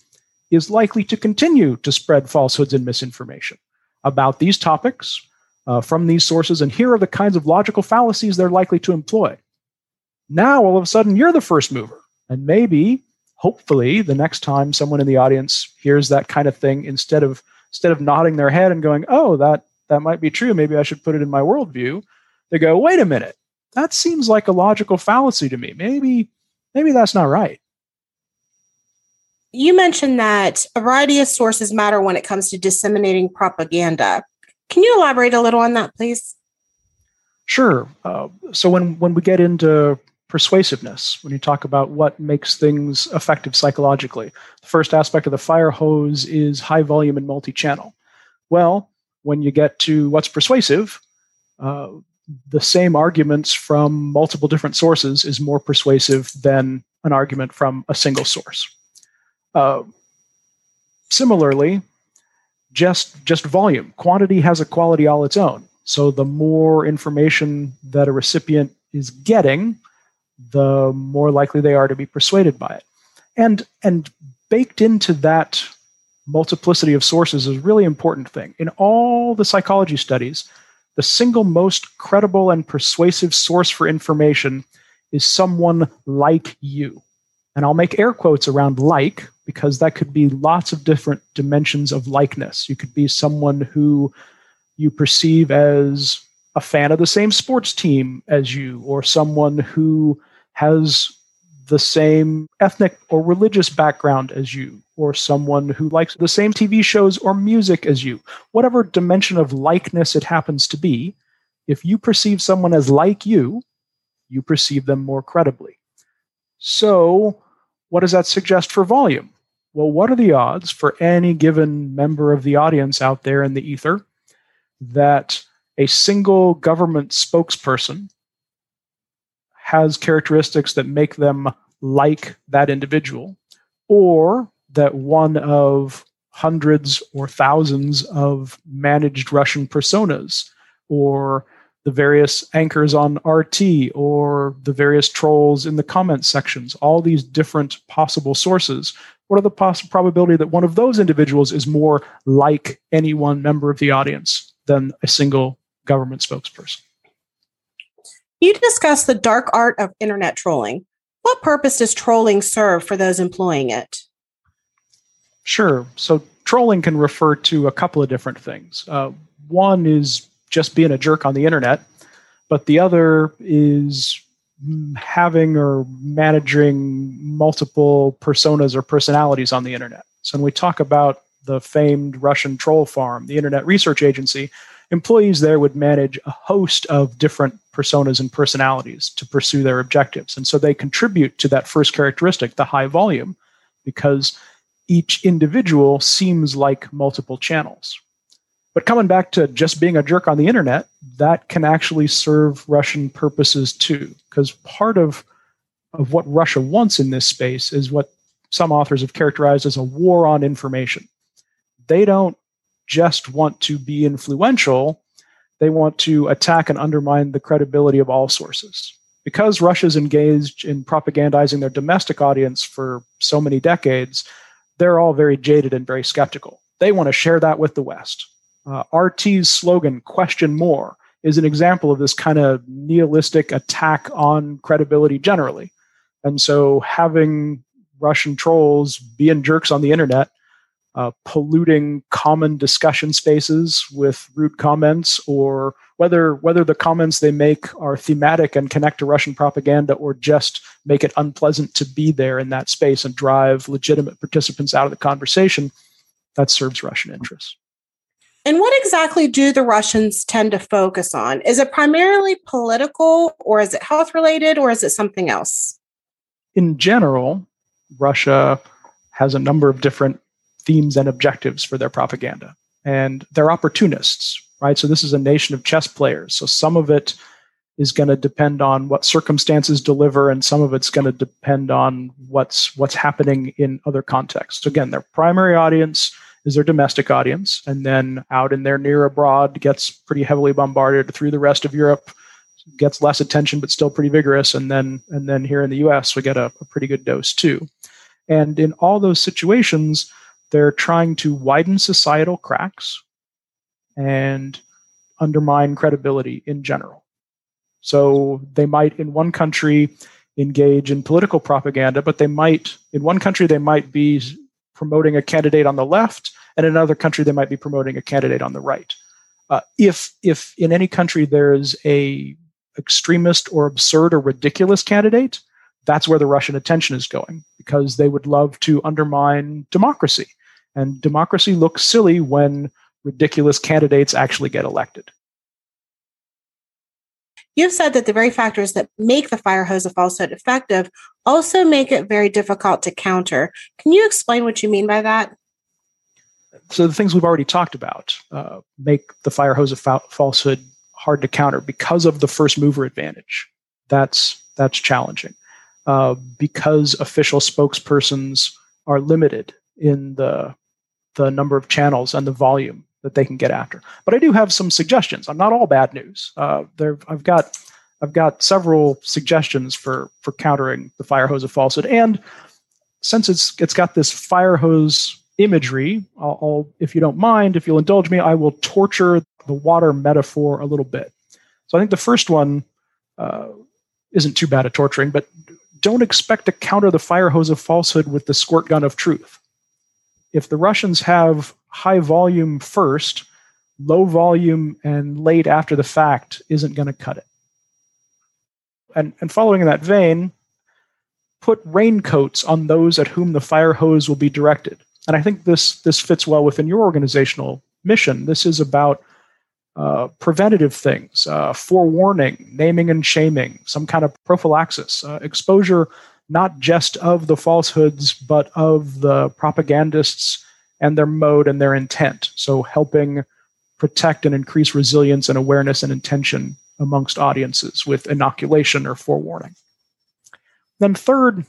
is likely to continue to spread falsehoods and misinformation about these topics uh, from these sources, and here are the kinds of logical fallacies they're likely to employ. Now, all of a sudden, you're the first mover, and maybe, hopefully, the next time someone in the audience hears that kind of thing, instead of instead of nodding their head and going, "Oh, that that might be true. Maybe I should put it in my worldview," they go, "Wait a minute, that seems like a logical fallacy to me. Maybe, maybe that's not right." You mentioned that a variety of sources matter when it comes to disseminating propaganda. Can you elaborate a little on that, please? Sure. Uh, so when when we get into persuasiveness, when you talk about what makes things effective psychologically, the first aspect of the fire hose is high volume and multi-channel. Well, when you get to what's persuasive, uh, the same arguments from multiple different sources is more persuasive than an argument from a single source. Uh, similarly, just just volume. Quantity has a quality all its own. So the more information that a recipient is getting, the more likely they are to be persuaded by it. And and baked into that multiplicity of sources is a really important thing. In all the psychology studies, the single most credible and persuasive source for information is someone like you. And I'll make air quotes around like because that could be lots of different dimensions of likeness. You could be someone who you perceive as a fan of the same sports team as you, or someone who has the same ethnic or religious background as you, or someone who likes the same TV shows or music as you. Whatever dimension of likeness it happens to be, if you perceive someone as like you, you perceive them more credibly. So, what does that suggest for volume? well, what are the odds for any given member of the audience out there in the ether that a single government spokesperson has characteristics that make them like that individual, or that one of hundreds or thousands of managed Russian personas, or the various anchors on RT, or the various trolls in the comment sections, all these different possible sources what are the possible probability that one of those individuals is more like any one member of the audience than a single government spokesperson? You discuss the dark art of internet trolling. What purpose does trolling serve for those employing it? Sure. So, trolling can refer to a couple of different things. Uh, one is just being a jerk on the internet, but the other is having or managing multiple personas or personalities on the internet. So when we talk about the famed Russian troll farm, the Internet Research Agency, employees there would manage a host of different personas and personalities to pursue their objectives. And so they contribute to that first characteristic, the high volume, because each individual seems like multiple channels. But coming back to just being a jerk on the internet, that can actually serve Russian purposes too, because part of of what Russia wants in this space is what some authors have characterized as a war on information. They don't just want to be influential, they want to attack and undermine the credibility of all sources. because Russia's engaged in propagandizing their domestic audience for so many decades, they're all very jaded and very skeptical. They want to share that with the West. Uh, RT's slogan, question more, is an example of this kind of nihilistic attack on credibility generally. And so having Russian trolls being jerks on the internet, uh, polluting common discussion spaces with rude comments, or whether whether the comments they make are thematic and connect to Russian propaganda, or just make it unpleasant to be there in that space and drive legitimate participants out of the conversation, that serves Russian interests. And what exactly do the Russians tend to focus on? Is it primarily political, or is it health related, or is it something else? In general, Russia has a number of different themes and objectives for their propaganda. And they're opportunists, right? So this is a nation of chess players. So some of it is going to depend on what circumstances deliver, and some of it's going to depend on what's what's happening in other contexts. Again, their primary audience is their domestic audience, and then out in their near abroad gets pretty heavily bombarded through the rest of Europe, gets less attention but still pretty vigorous, and then and then here in the U.S. we get a, a pretty good dose too. And in all those situations, they're trying to widen societal cracks and undermine credibility in general. So they might, in one country, engage in political propaganda, but they might, in one country, they might be promoting a candidate on the left, and in another country, they might be promoting a candidate on the right. Uh, if if in any country there's a extremist or absurd or ridiculous candidate, that's where the Russian attention is going because they would love to undermine democracy. And democracy looks silly when ridiculous candidates actually get elected. You've said that the very factors that make the fire hose of falsehood effective also make it very difficult to counter. Can you explain what you mean by that? So, the things we've already talked about uh, make the fire hose of fa- falsehood hard to counter because of the first mover advantage. That's that's challenging uh, because official spokespersons are limited in the the number of channels and the volume that they can get after. But I do have some suggestions. I'm not all bad news. Uh, there, I've got I've got several suggestions for for countering the fire hose of falsehood. And since it's it's got this fire hose imagery, I'll, I'll if you don't mind, if you'll indulge me, I will torture the water metaphor a little bit. So I think the first one uh, isn't too bad at torturing, but don't expect to counter the fire hose of falsehood with the squirt gun of truth. If the Russians have high volume first, low volume and late after the fact isn't going to cut it. And, and following in that vein, put raincoats on those at whom the fire hose will be directed. And I think this this fits well within your organizational mission. This is about uh, preventative things, uh, forewarning, naming and shaming, some kind of prophylaxis, uh, exposure not just of the falsehoods, but of the propagandists and their mode and their intent. So helping protect and increase resilience and awareness and intention amongst audiences with inoculation or forewarning. Then, third,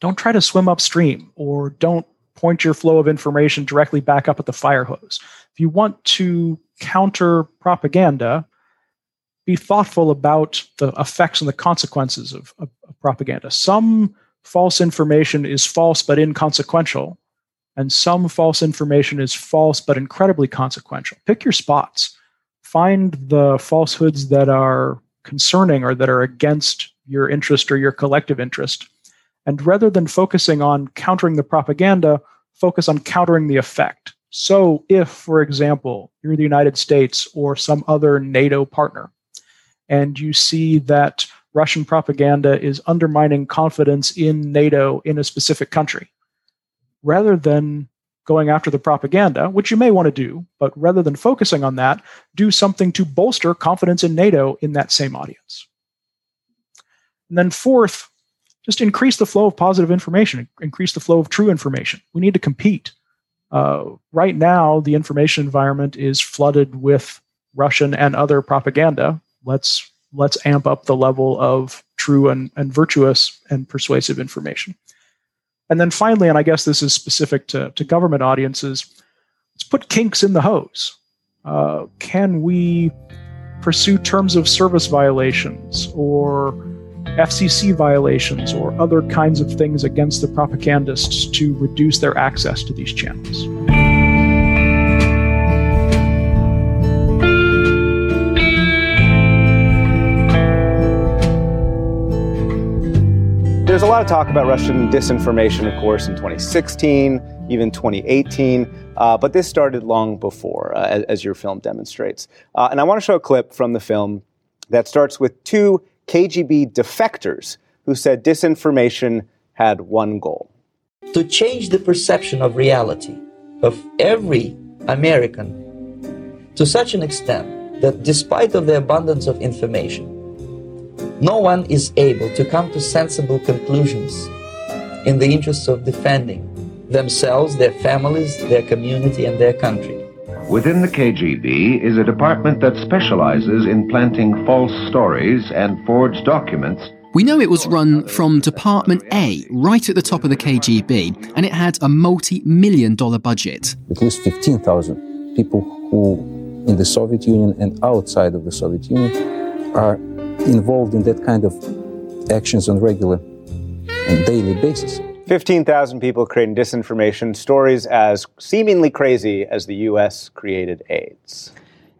don't try to swim upstream or don't point your flow of information directly back up at the fire hose. If you want to counter propaganda, be thoughtful about the effects and the consequences of, of, of, propaganda. Some false information is false but inconsequential, and some false information is false but incredibly consequential. Pick your spots. Find the falsehoods that are concerning or that are against your interest or your collective interest. And rather than focusing on countering the propaganda, focus on countering the effect. So, if, for example, you're the United States or some other NATO partner, and you see that Russian propaganda is undermining confidence in NATO in a specific country, rather than going after the propaganda, which you may want to do, but rather than focusing on that, do something to bolster confidence in NATO in that same audience. And then, fourth, just increase the flow of positive information, increase the flow of true information. We need to compete. Uh, right now, the information environment is flooded with Russian and other propaganda. Let's let's amp up the level of true and, and virtuous and persuasive information. And then finally, and I guess this is specific to, to government audiences, let's put kinks in the hose. Uh, can we pursue terms of service violations or FCC violations or other kinds of things against the propagandists to reduce their access to these channels. There's a lot of talk about Russian disinformation, of course, in 2016, even 2018, uh, but this started long before, uh, as, as, your film demonstrates. Uh, and I want to show a clip from the film that starts with two KGB defectors who said disinformation had one goal to change the perception of reality of every American to such an extent that despite of the abundance of information, no one is able to come to sensible conclusions in the interests of defending themselves, their families, their community, and their country. Within the KGB is a department that specializes in planting false stories and forged documents. We know it was run from Department A, right at the top of the KGB, and it had a multi million dollar budget. At least 15,000 people who, in the Soviet Union and outside of the Soviet Union, are involved in that kind of actions on regular and daily basis. 15,000 people creating disinformation, stories as seemingly crazy as the U.S. created AIDS.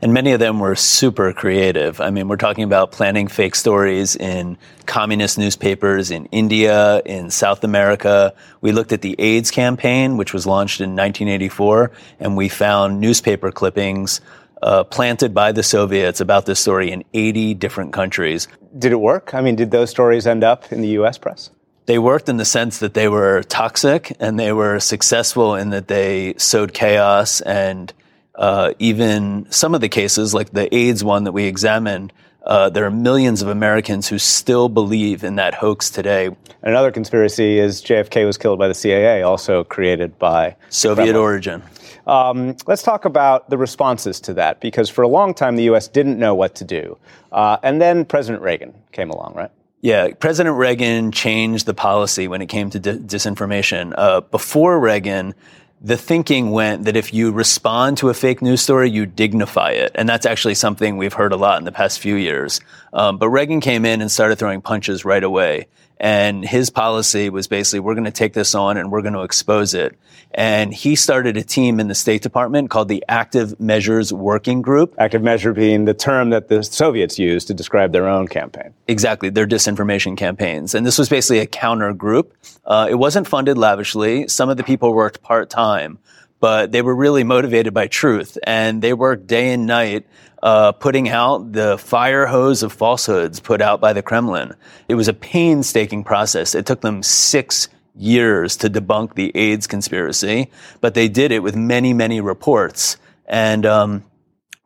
And many of them were super creative. I mean, we're talking about planning fake stories in communist newspapers in India, in South America. We looked at the AIDS campaign, which was launched in 1984, and we found newspaper clippings uh, planted by the Soviets about this story in 80 different countries. Did it work? I mean, did those stories end up in the U.S. press? They worked in the sense that they were toxic and they were successful in that they sowed chaos and uh, even some of the cases, like the AIDS one that we examined, uh, there are millions of Americans who still believe in that hoax today. Another conspiracy is JFK was killed by the CIA, also created by Soviet origin. Um, let's talk about the responses to that, because for a long time the U.S. didn't know what to do. Uh, and then President Reagan came along, right? Yeah, President Reagan changed the policy when it came to di- disinformation. Uh, before Reagan, the thinking went that if you respond to a fake news story, you dignify it. And that's actually something we've heard a lot in the past few years. Um, but Reagan came in and started throwing punches right away. And his policy was basically, we're going to take this on and we're going to expose it. And he started a team in the State Department called the Active Measures Working Group. Active measure being the term that the Soviets used to describe their own campaign. Exactly, their disinformation campaigns. And this was basically a counter group. Uh, it wasn't funded lavishly. Some of the people worked part time but they were really motivated by truth and they worked day and night uh, putting out the fire hose of falsehoods put out by the Kremlin. It was a painstaking process. It took them six years to debunk the AIDS conspiracy, but they did it with many, many reports. And um,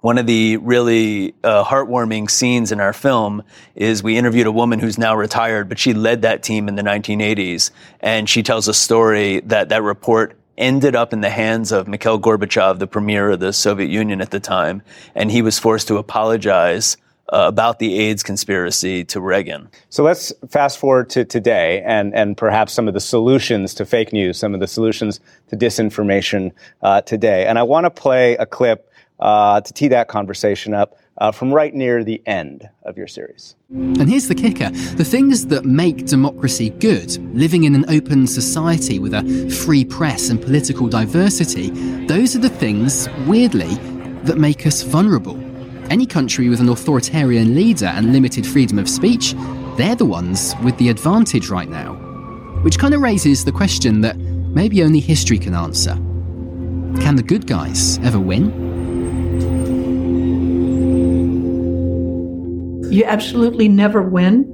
one of the really uh, heartwarming scenes in our film is we interviewed a woman who's now retired, but she led that team in the 1980s, and she tells a story that that report ended up in the hands of Mikhail Gorbachev, the premier of the Soviet Union at the time, and he was forced to apologize uh, about the AIDS conspiracy to Reagan. So let's fast forward to today and, and perhaps some of the solutions to fake news, some of the solutions to disinformation uh, today. And I want to play a clip uh, to tee that conversation up uh, from right near the end of your series. And here's the kicker the things that make democracy good, living in an open society with a free press and political diversity, those are the things, weirdly, that make us vulnerable. Any country with an authoritarian leader and limited freedom of speech, they're the ones with the advantage right now. Which kind of raises the question that maybe only history can answer. Can the good guys ever win? You absolutely never win.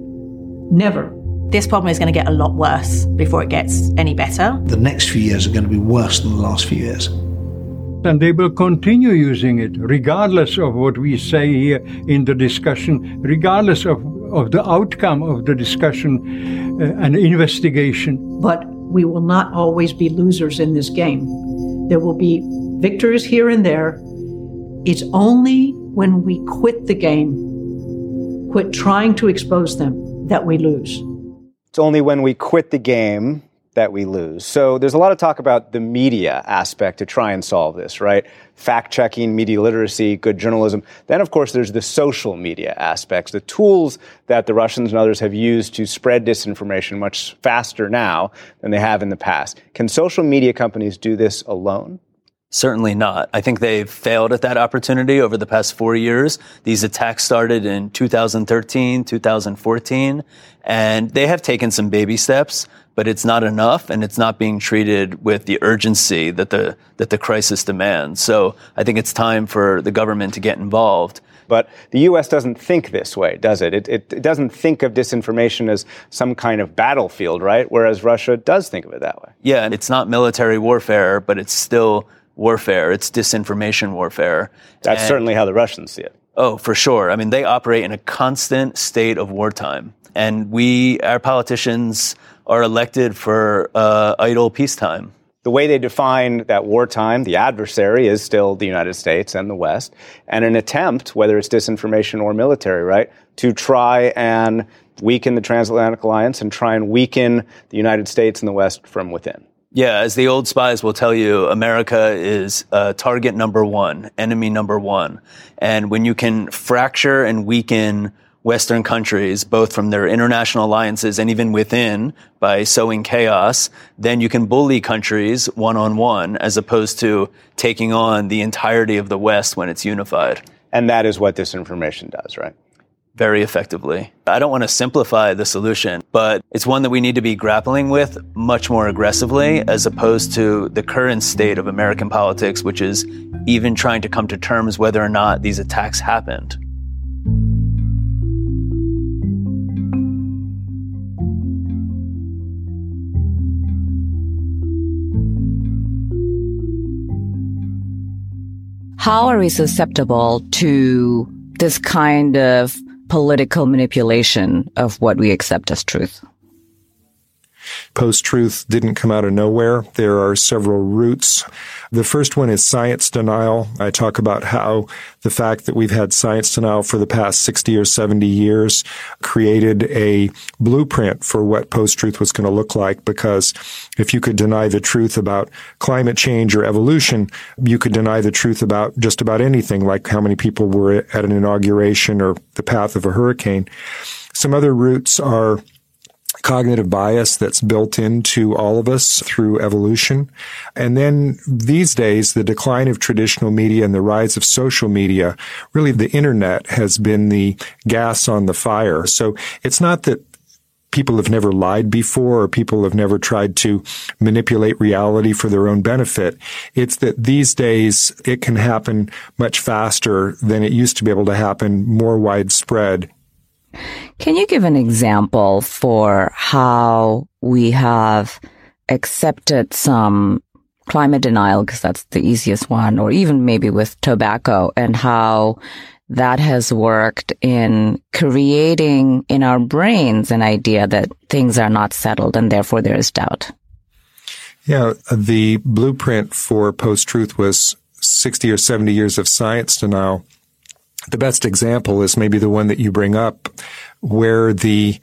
Never. This problem is going to get a lot worse before it gets any better. The next few years are going to be worse than the last few years. And they will continue using it, regardless of what we say here in the discussion, regardless of, of the outcome of the discussion uh, and investigation. But we will not always be losers in this game. There will be victors here and there. It's only when we quit the game quit trying to expose them, that we lose. It's only when we quit the game that we lose. So there's a lot of talk about the media aspect to try and solve this, right? Fact checking, media literacy, good journalism. Then, of course, there's the social media aspects, the tools that the Russians and others have used to spread disinformation much faster now than they have in the past. Can social media companies do this alone? Certainly not. I think they've failed at that opportunity over the past four years. These attacks started in 2013, 2014, and they have taken some baby steps but it's not enough and it's not being treated with the urgency that the that the crisis demands. So I think it's time for the government to get involved. But the U.S. doesn't think this way, does it? It, it? it, doesn't think of disinformation as some kind of battlefield, right? Whereas Russia does think of it that way. Yeah, and it's not military warfare, but it's still warfare. It's disinformation warfare. That's and, certainly how the Russians see it. Oh, for sure. I mean, they operate in a constant state of wartime. And we, our politicians, are elected for uh, idle peacetime. The way they define that wartime, the adversary is still the United States and the West, and an attempt, whether it's disinformation or military, right, to try and weaken the transatlantic alliance and try and weaken the United States and the West from within. Yeah, as the old spies will tell you, America is uh, target number one, enemy number one. And when you can fracture and weaken Western countries, both from their international alliances and even within by sowing chaos, then you can bully countries one on one as opposed to taking on the entirety of the West when it's unified. And that is what disinformation does, right? Very effectively. I don't want to simplify the solution, but it's one that we need to be grappling with much more aggressively as opposed to the current state of American politics, which is even trying to come to terms whether or not these attacks happened. How are we susceptible to this kind of political manipulation of what we accept as truth? Post truth didn't come out of nowhere. There are several roots. The first one is science denial. I talk about how the fact that we've had science denial for the past 60 or 70 years created a blueprint for what post truth was going to look like because if you could deny the truth about climate change or evolution, you could deny the truth about just about anything, like how many people were at an inauguration or the path of a hurricane. Some other roots are cognitive bias that's built into all of us through evolution. And then these days, the decline of traditional media and the rise of social media, really the internet has been the gas on the fire. So it's not that people have never lied before or people have never tried to manipulate reality for their own benefit. It's that these days it can happen much faster than it used to be able to happen, more widespread. Can you give an example for how we have accepted some climate denial, because that's the easiest one, or even maybe with tobacco, and how that has worked in creating in our brains an idea that things are not settled and therefore there is doubt? Yeah, the blueprint for post truth was 60 or 70 years of science denial the best example is maybe the one that you bring up, where the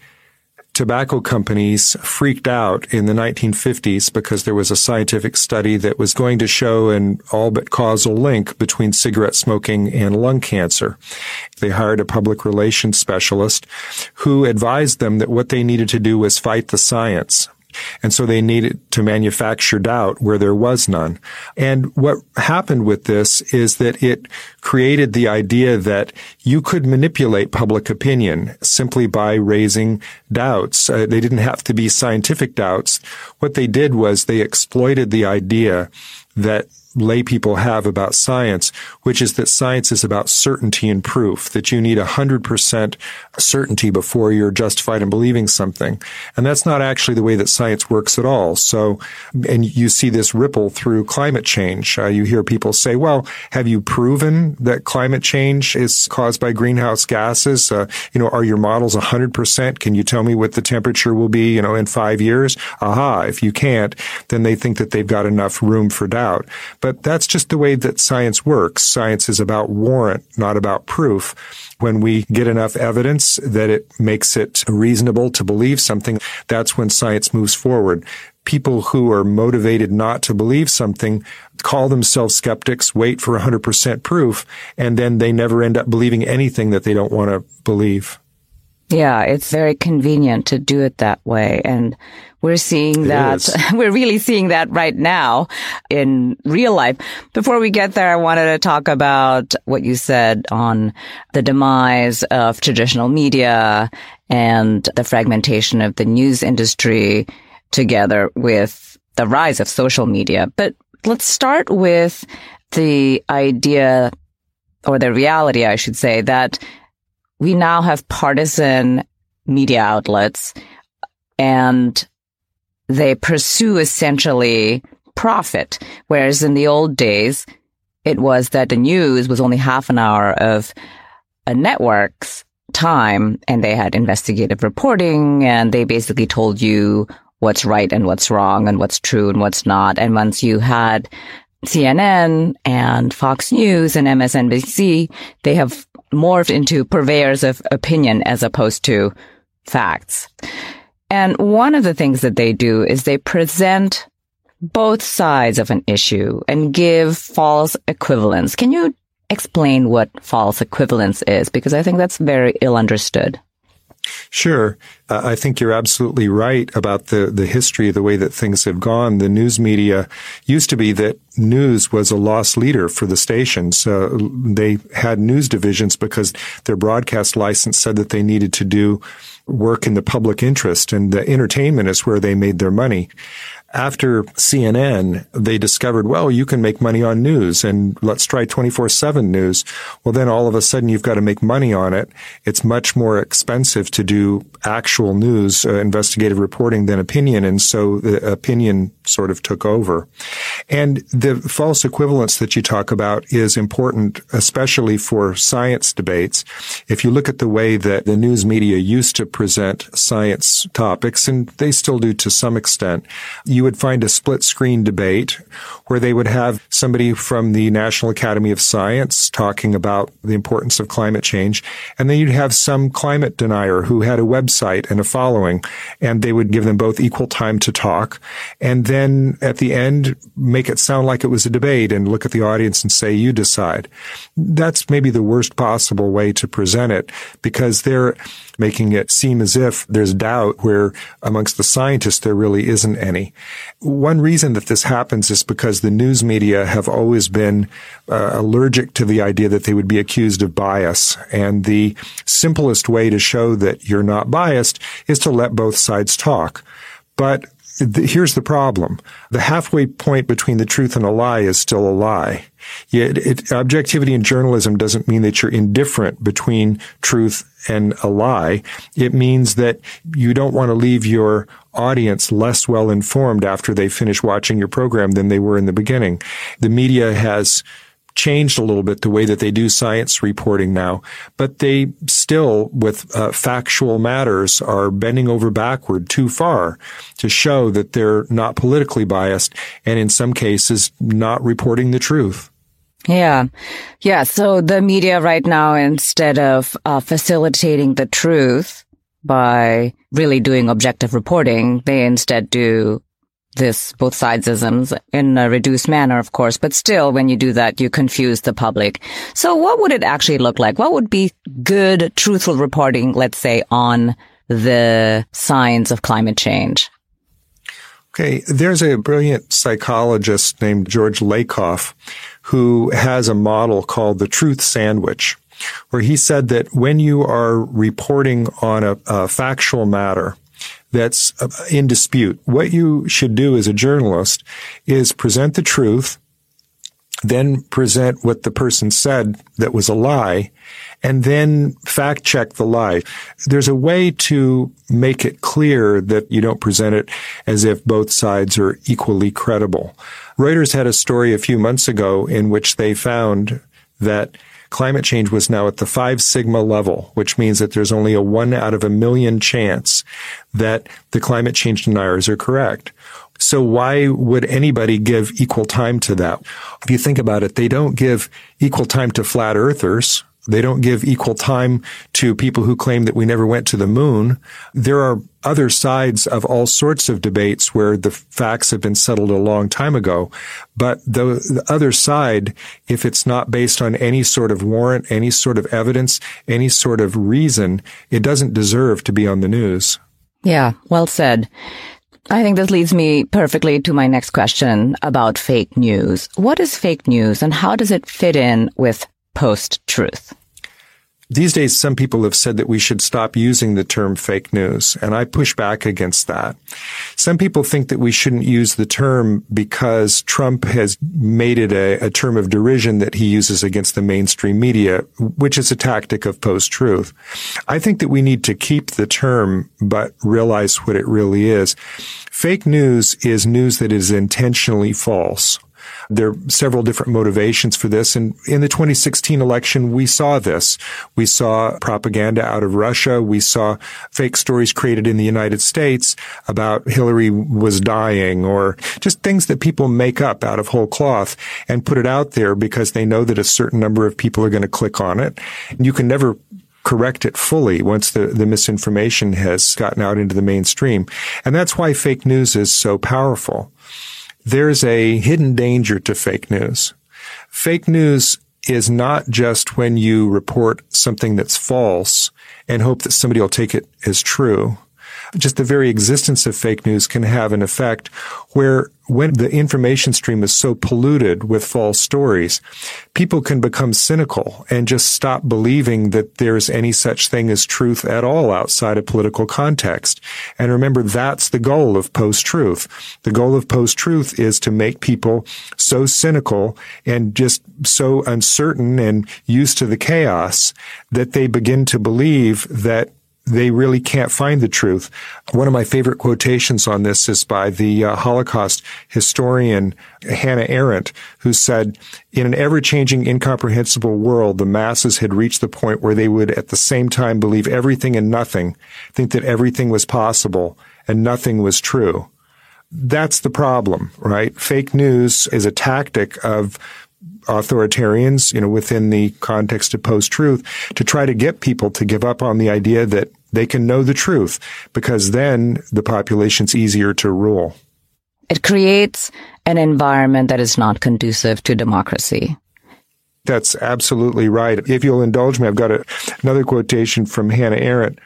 tobacco companies freaked out in the 1950s because there was a scientific study that was going to show an all but causal link between cigarette smoking and lung cancer. They hired a public relations specialist who advised them that what they needed to do was fight the science. And so they needed to manufacture doubt where there was none. And what happened with this is that it created the idea that you could manipulate public opinion simply by raising doubts. Uh, they didn't have to be scientific doubts. What they did was they exploited the idea that lay people have about science, which is that science is about certainty and proof, that you need 100% certainty before you're justified in believing something. And that's not actually the way that science works at all. So, and you see this ripple through climate change. Uh, you hear people say, well, have you proven that climate change is caused by greenhouse gases? Uh, you know, are your models 100%? Can you tell me what the temperature will be, you know, in five years? Aha. If you can't, then they think that they've got enough room for doubt. But that's just the way that science works. Science is about warrant, not about proof. When we get enough evidence that it makes it reasonable to believe something, that's when science moves forward people who are motivated not to believe something call themselves skeptics, wait for 100% proof, and then they never end up believing anything that they don't want to believe. Yeah, it's very convenient to do it that way. And we're seeing It that, we're really seeing that right now in real life. Before we get there, I wanted to talk about what you said on the demise of traditional media and the fragmentation of the news industry together with the rise of social media. But let's start with the idea or the reality, I should say, that we now have partisan media outlets and they pursue essentially profit. Whereas in the old days, it was that the news was only half an hour of a network's time and they had investigative reporting and they basically told you what's right and what's wrong and what's true and what's not. And once you had CNN and Fox News and MSNBC, they have morphed into purveyors of opinion as opposed to facts. And one of the things that they do is they present both sides of an issue and give false equivalence. Can you explain what false equivalence is? Because I think that's very ill understood. Sure. Uh, I think you're absolutely right about the, the history, the way that things have gone. The news media used to be that news was a loss leader for the stations. Uh, they had news divisions because their broadcast license said that they needed to do work in the public interest and the entertainment is where they made their money. After CNN, they discovered, well, you can make money on news and let's try 24-7 news. Well, then all of a sudden you've got to make money on it. It's much more expensive to do actual news, uh, investigative reporting than opinion. And so the opinion sort of took over. And the false equivalence that you talk about is important, especially for science debates. If you look at the way that the news media used to present science topics, and they still do to some extent, you would find a split screen debate where they would have somebody from the National Academy of Science talking about the importance of climate change. And then you'd have some climate denier who had a website and a following, and they would give them both equal time to talk. And then at the end, make it sound like it was a debate and look at the audience and say, you decide. That's maybe the worst possible way to present it because they're making it seem as if there's doubt where amongst the scientists there really isn't any. One reason that this happens is because the news media have always been uh, allergic to the idea that they would be accused of bias. And the simplest way to show that you're not biased is to let both sides talk. But here's the problem. The halfway point between the truth and a lie is still a lie. Yet it, objectivity in journalism doesn't mean that you're indifferent between truth and a lie. It means that you don't want to leave your audience less well informed after they finish watching your program than they were in the beginning. The media has changed a little bit the way that they do science reporting now, but they still, with uh, factual matters, are bending over backward too far to show that they're not politically biased and in some cases not reporting the truth. Yeah. Yeah. So the media right now, instead of uh, facilitating the truth by really doing objective reporting, they instead do this both sidesisms in a reduced manner, of course, but still, when you do that, you confuse the public. So what would it actually look like? What would be good, truthful reporting, let's say, on the signs of climate change? Okay, there's a brilliant psychologist named George Lakoff who has a model called the truth sandwich, where he said that when you are reporting on a, a factual matter, that's uh, in dispute. What you should do as a journalist is present the truth, then present what the person said that was a lie, and then fact check the lie. There's a way to make it clear that you don't present it as if both sides are equally credible. Reuters had a story a few months ago in which they found that climate change was now at the five sigma level, which means that there's only a one out of a million chance that the climate change deniers are correct. So why would anybody give equal time to that? If you think about it, they don't give equal time to flat earthers They don't give equal time to people who claim that we never went to the moon. There are other sides of all sorts of debates where the facts have been settled a long time ago. But the, the, other side, if it's not based on any sort of warrant, any sort of evidence, any sort of reason, it doesn't deserve to be on the news. Yeah, well said. I think this leads me perfectly to my next question about fake news. What is fake news and how does it fit in with post truth? These days, some people have said that we should stop using the term fake news, and I push back against that. Some people think that we shouldn't use the term because Trump has made it a, a term of derision that he uses against the mainstream media, which is a tactic of post-truth. I think that we need to keep the term, but realize what it really is. Fake news is news that is intentionally false. There are several different motivations for this. And in the 2016 election, we saw this. We saw propaganda out of Russia. We saw fake stories created in the United States about Hillary was dying or just things that people make up out of whole cloth and put it out there because they know that a certain number of people are going to click on it. And You can never correct it fully once the, the misinformation has gotten out into the mainstream. And that's why fake news is so powerful there's a hidden danger to fake news. Fake news is not just when you report something that's false and hope that somebody will take it as true just the very existence of fake news can have an effect where when the information stream is so polluted with false stories, people can become cynical and just stop believing that there's any such thing as truth at all outside of political context. And remember, that's the goal of post-truth. The goal of post-truth is to make people so cynical and just so uncertain and used to the chaos that they begin to believe that they really can't find the truth. One of my favorite quotations on this is by the uh, Holocaust historian Hannah Arendt, who said, in an ever-changing, incomprehensible world, the masses had reached the point where they would at the same time believe everything and nothing, think that everything was possible and nothing was true. That's the problem, right? Fake news is a tactic of authoritarians, you know, within the context of post-truth to try to get people to give up on the idea that they can know the truth because then the population's easier to rule. It creates an environment that is not conducive to democracy. That's absolutely right. If you'll indulge me, I've got a, another quotation from Hannah Arendt.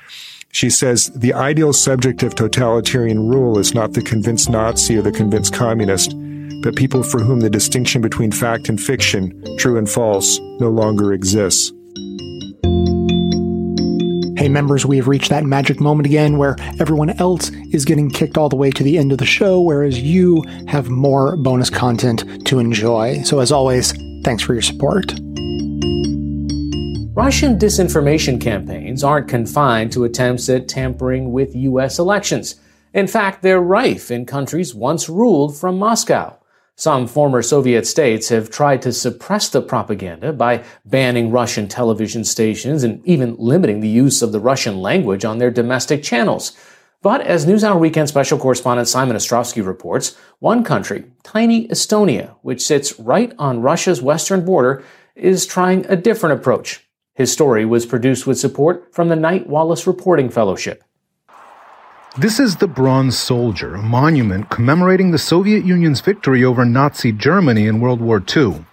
She says, the ideal subject of totalitarian rule is not the convinced Nazi or the convinced communist, but people for whom the distinction between fact and fiction, true and false, no longer exists. Hey, members, we have reached that magic moment again where everyone else is getting kicked all the way to the end of the show, whereas you have more bonus content to enjoy. So, as always, thanks for your support. Russian disinformation campaigns aren't confined to attempts at tampering with U.S. elections. In fact, they're rife in countries once ruled from Moscow. Some former Soviet states have tried to suppress the propaganda by banning Russian television stations and even limiting the use of the Russian language on their domestic channels. But as NewsHour Weekend special correspondent Simon Ostrovsky reports, one country, tiny Estonia, which sits right on Russia's western border, is trying a different approach. His story was produced with support from the Knight Wallace Reporting Fellowship. This is the Bronze Soldier, a monument commemorating the Soviet Union's victory over Nazi Germany in World War II.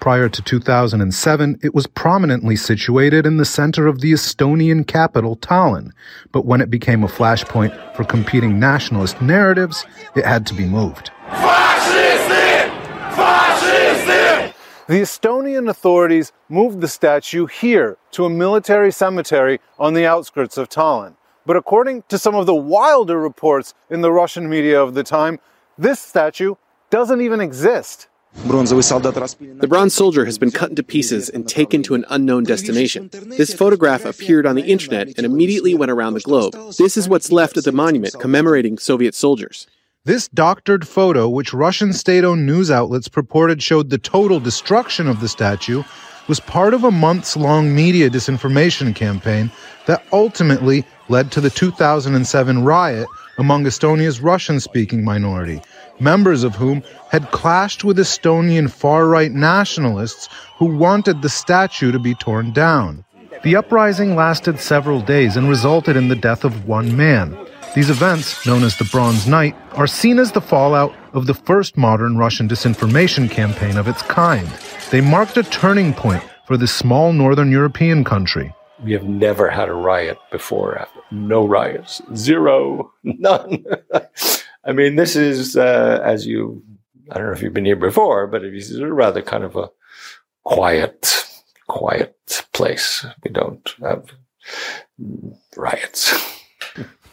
Prior to 2007, it was prominently situated in the center of the Estonian capital, Tallinn. But when it became a flashpoint for competing nationalist narratives, it had to be moved. The Estonian authorities moved the statue here to a military cemetery on the outskirts of Tallinn. But according to some of the wilder reports in the Russian media of the time, this statue doesn't even exist. The bronze soldier has been cut into pieces and taken to an unknown destination. This photograph appeared on the internet and immediately went around the globe. This is what's left of the monument commemorating Soviet soldiers. This doctored photo, which Russian state owned news outlets purported showed the total destruction of the statue, was part of a months long media disinformation campaign that ultimately led to the 2007 riot among Estonia's Russian speaking minority. members of whom had clashed with Estonian far right nationalists who wanted the statue to be torn down. The uprising lasted several days and resulted in the death of one man. These events, known as the Bronze Night, are seen as the fallout of the first modern Russian disinformation campaign of its kind. They marked a turning point for this small northern European country. We have never had a riot before. No riots. Zero. None. I mean, this is, uh, as you, I don't know if you've been here before, but it's rather kind of a quiet, quiet place. We don't have riots.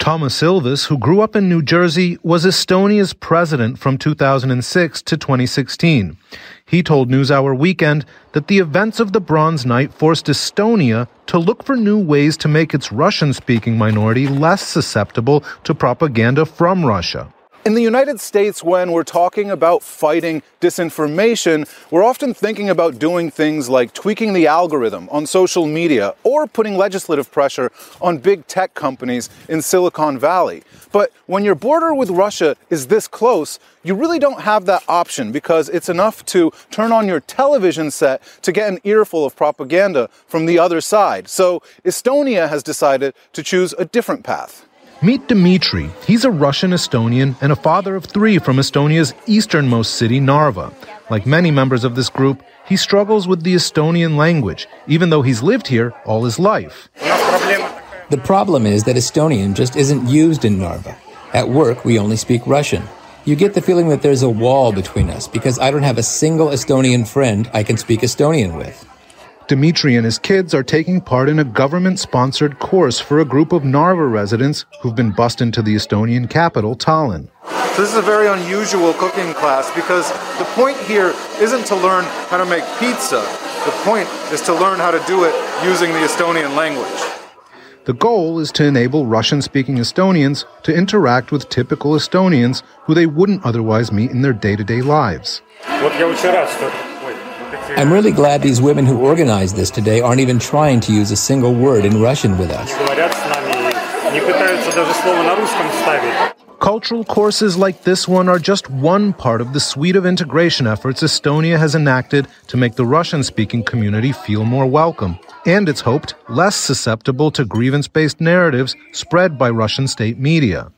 Toomas Ilves, who grew up in New Jersey, was Estonia's president from 2006 to 2016. He told NewsHour Weekend that the events of the Bronze Night forced Estonia to look for new ways to make its Russian speaking minority less susceptible to propaganda from Russia. In the United States, when we're talking about fighting disinformation, we're often thinking about doing things like tweaking the algorithm on social media or putting legislative pressure on big tech companies in Silicon Valley. But when your border with Russia is this close, you really don't have that option because it's enough to turn on your television set to get an earful of propaganda from the other side. So Estonia has decided to choose a different path. Meet Dmitry. He's a Russian Estonian and a father of three from Estonia's easternmost city, Narva. Like many members of this group, he struggles with the Estonian language, even though he's lived here all his life. The problem is that Estonian just isn't used in Narva. At work, we only speak Russian. You get the feeling that there's a wall between us because I don't have a single Estonian friend I can speak Estonian with. Dmitry and his kids are taking part in a government sponsored course for a group of Narva residents who've been bussed into the Estonian capital, Tallinn. So, this is a very unusual cooking class because the point here isn't to learn how to make pizza. The point is to learn how to do it using the Estonian language. The goal is to enable Russian speaking Estonians to interact with typical Estonians who they wouldn't otherwise meet in their day to day lives. I'm really glad these women who organized this today aren't even trying to use a single word in Russian with us. Cultural courses like this one are just one part of the suite of integration efforts Estonia has enacted to make the Russian speaking community feel more welcome, and it's hoped less susceptible to grievance based narratives spread by Russian state media.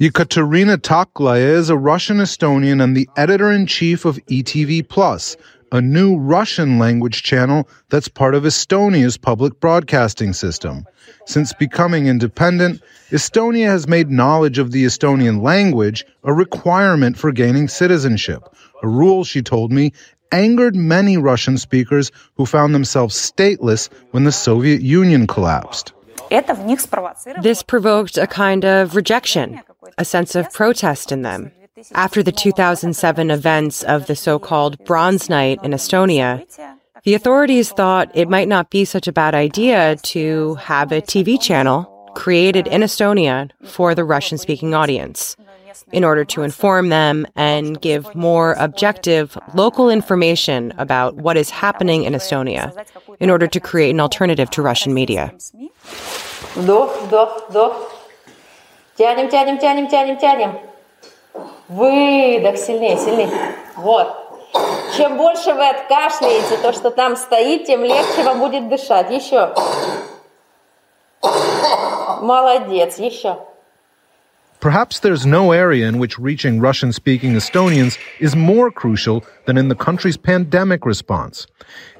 Yekaterina Taklaja is a Russian Estonian and the editor in chief of ETV Plus, a new Russian language channel that's part of Estonia's public broadcasting system. Since becoming independent, Estonia has made knowledge of the Estonian language a requirement for gaining citizenship, a rule, she told me, angered many Russian speakers who found themselves stateless when the Soviet Union collapsed. This provoked a kind of rejection, a sense of protest in them. After the 2007 events of the so called Bronze Night in Estonia, the authorities thought it might not be such a bad idea to have a TV channel created in Estonia for the Russian speaking audience in order to inform them and give more objective local information about what is happening in Estonia in order to create an alternative to Russian media. Вдох, вдох, вдох. Тянем, тянем, тянем, тянем, тянем. Выдох сильнее, сильнее. Вот. Чем больше вы откашляете то, что там стоит, тем легче вам будет дышать. Еще. Молодец, еще. Perhaps there's no area in which reaching Russian speaking Estonians is more crucial than in the country's pandemic response.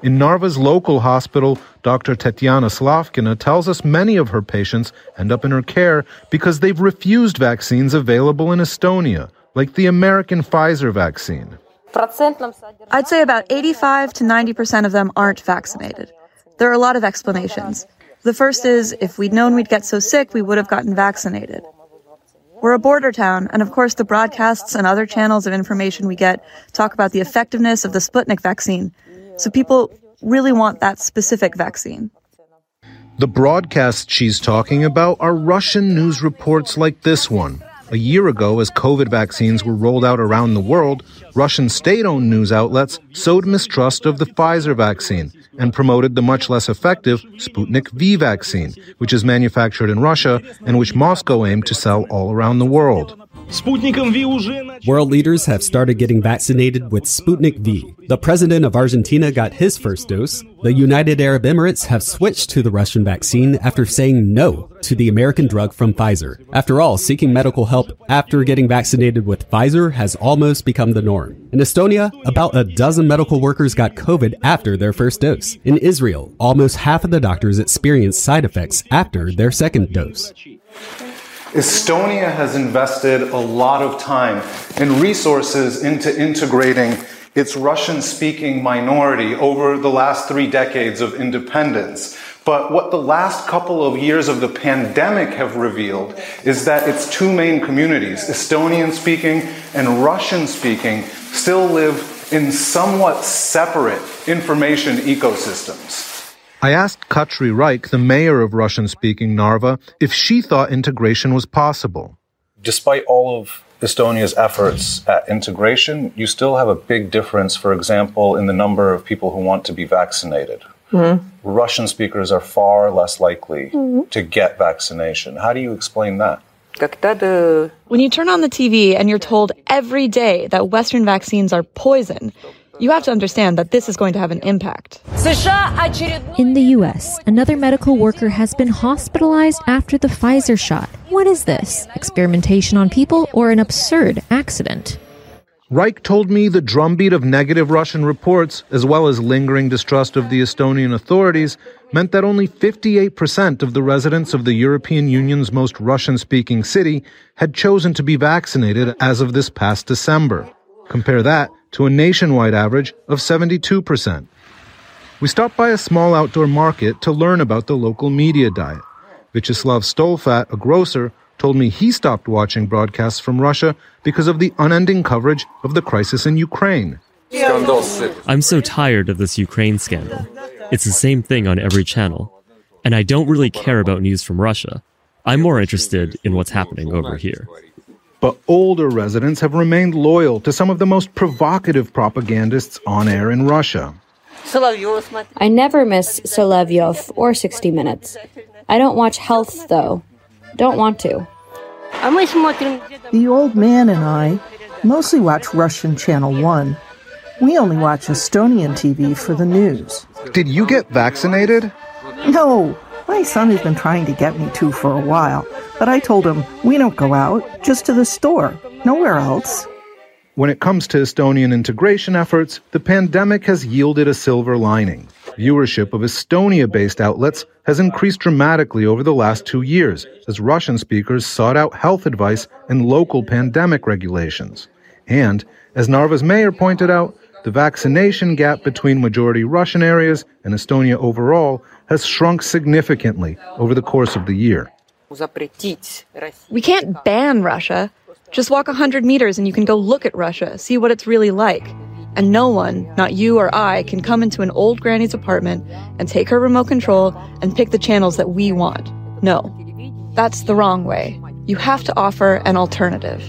In Narva's local hospital, Dr. Tetiana Slavkina tells us many of her patients end up in her care because they've refused vaccines available in Estonia, like the American Pfizer vaccine. I'd say about 85 to 90% of them aren't vaccinated. There are a lot of explanations. The first is if we'd known we'd get so sick, we would have gotten vaccinated. We're a border town, and of course, the broadcasts and other channels of information we get talk about the effectiveness of the Sputnik vaccine. So people really want that specific vaccine. The broadcasts she's talking about are Russian news reports like this one. A year ago, as COVID vaccines were rolled out around the world, Russian state owned news outlets sowed mistrust of the Pfizer vaccine and promoted the much less effective Sputnik V vaccine, which is manufactured in Russia and which Moscow aimed to sell all around the world. World leaders have started getting vaccinated with Sputnik V. The president of Argentina got his first dose. The United Arab Emirates have switched to the Russian vaccine after saying no to the American drug from Pfizer. After all, seeking medical help after getting vaccinated with Pfizer has almost become the norm. In Estonia, about a dozen medical workers got COVID after their first dose. In Israel, almost half of the doctors experienced side effects after their second dose. Estonia has invested a lot of time and resources into integrating its Russian speaking minority over the last three decades of independence. But what the last couple of years of the pandemic have revealed is that its two main communities, Estonian speaking and Russian speaking, still live in somewhat separate information ecosystems. I asked Katri Raik, the mayor of Russian speaking Narva, if she thought integration was possible. Despite all of Estonia's efforts at integration, you still have a big difference, for example, in the number of people who want to be vaccinated. Mm-hmm. Russian speakers are far less likely mm-hmm. to get vaccination. How do you explain that? When you turn on the TV and you're told every day that Western vaccines are poison, you have to understand that this is going to have an impact. In the US, another medical worker has been hospitalized after the Pfizer shot. What is this? Experimentation on people or an absurd accident? Raik told me the drumbeat of negative Russian reports, as well as lingering distrust of the Estonian authorities, meant that only 58% of the residents of the European Union's most Russian speaking city had chosen to be vaccinated as of this past December. Compare that to a nationwide average of 72%. We stopped by a small outdoor market to learn about the local media diet. Vyacheslav Stolfat, a grocer, told me he stopped watching broadcasts from Russia because of the unending coverage of the crisis in Ukraine. I'm so tired of this Ukraine scandal. It's the same thing on every channel. And I don't really care about news from Russia. I'm more interested in what's happening over here but older residents have remained loyal to some of the most provocative propagandists on air in Russia. I never miss Solovyov or 60 Minutes. I don't watch health, though. Don't want to. The old man and I mostly watch Russian Channel 1. We only watch Estonian TV for the news. Did you get vaccinated? No, my son has been trying to get me to for a while, but I told him we don't go out, just to the store, nowhere else. When it comes to Estonian integration efforts, the pandemic has yielded a silver lining. Viewership of Estonia based outlets has increased dramatically over the last two years as Russian speakers sought out health advice and local pandemic regulations. And, as Narva's mayor pointed out, the vaccination gap between majority Russian areas and Estonia overall has shrunk significantly over the course of the year. We can't ban Russia. Just walk 100 meters and you can go look at Russia, see what it's really like. And no one, not you or I, can come into an old granny's apartment and take her remote control and pick the channels that we want. No. That's the wrong way. You have to offer an alternative.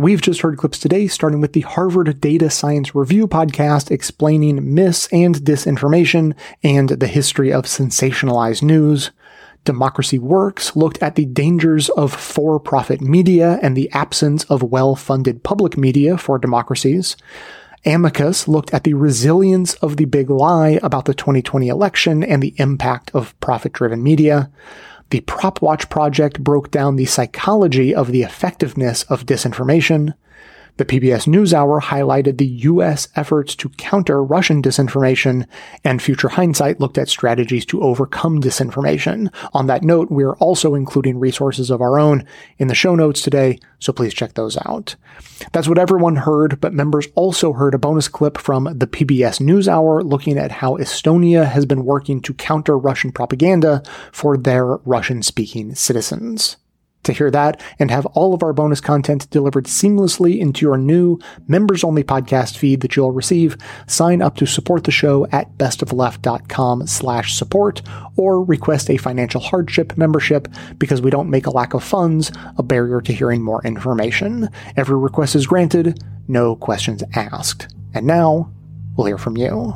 We've just heard clips today, starting with the Harvard Data Science Review podcast explaining mis and disinformation and the history of sensationalized news. Democracy Works looked at the dangers of for profit media and the absence of well funded public media for democracies. Amicus looked at the resilience of the big lie about the 2020 election and the impact of profit driven media. The PropWatch project broke down the psychology of the effectiveness of disinformation. The PBS NewsHour highlighted the U.S. efforts to counter Russian disinformation, and Future Hindsight looked at strategies to overcome disinformation. On that note, we're also including resources of our own in the show notes today, so please check those out. That's what everyone heard, but members also heard a bonus clip from the PBS NewsHour looking at how Estonia has been working to counter Russian propaganda for their Russian speaking citizens. To hear that and have all of our bonus content delivered seamlessly into your new members only podcast feed that you'll receive, sign up to support the show at bestofleft.com slash support or request a financial hardship membership because we don't make a lack of funds a barrier to hearing more information. Every request is granted, no questions asked. And now we'll hear from you.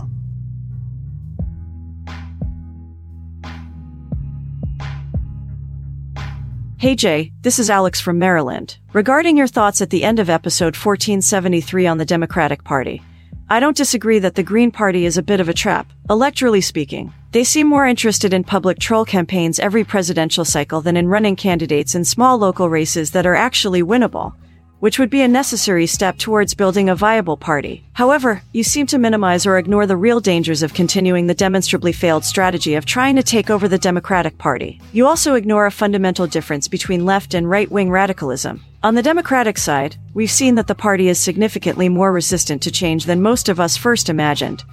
Hey Jay, this is Alex from Maryland. Regarding your thoughts at the end of episode 1473 on the Democratic Party, I don't disagree that the Green Party is a bit of a trap, electorally speaking. They seem more interested in public troll campaigns every presidential cycle than in running candidates in small local races that are actually winnable which would be a necessary step towards building a viable party. However, you seem to minimize or ignore the real dangers of continuing the demonstrably failed strategy of trying to take over the Democratic Party. You also ignore a fundamental difference between left and right wing radicalism. On the Democratic side, we've seen that the party is significantly more resistant to change than most of us first imagined,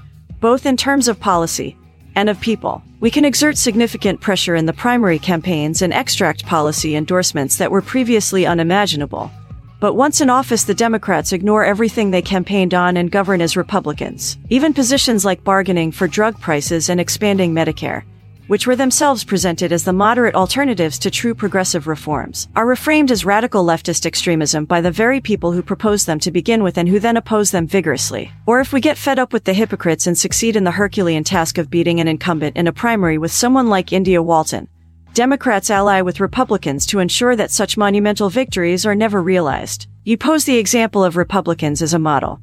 both in terms of policy and of people. We can exert significant pressure in the primary campaigns and extract policy endorsements that were previously unimaginable. But once in office, the Democrats ignore everything they campaigned on and govern as Republicans. Even positions like bargaining for drug prices and expanding Medicare, which were themselves presented as the moderate alternatives to true progressive reforms, are reframed as radical leftist extremism by the very people who proposed them to begin with and who then oppose them vigorously. Or if we get fed up with the hypocrites and succeed in the Herculean task of beating an incumbent in a primary with someone like India Walton, Democrats ally with Republicans to ensure that such monumental victories are never realized. You pose the example of Republicans as a model.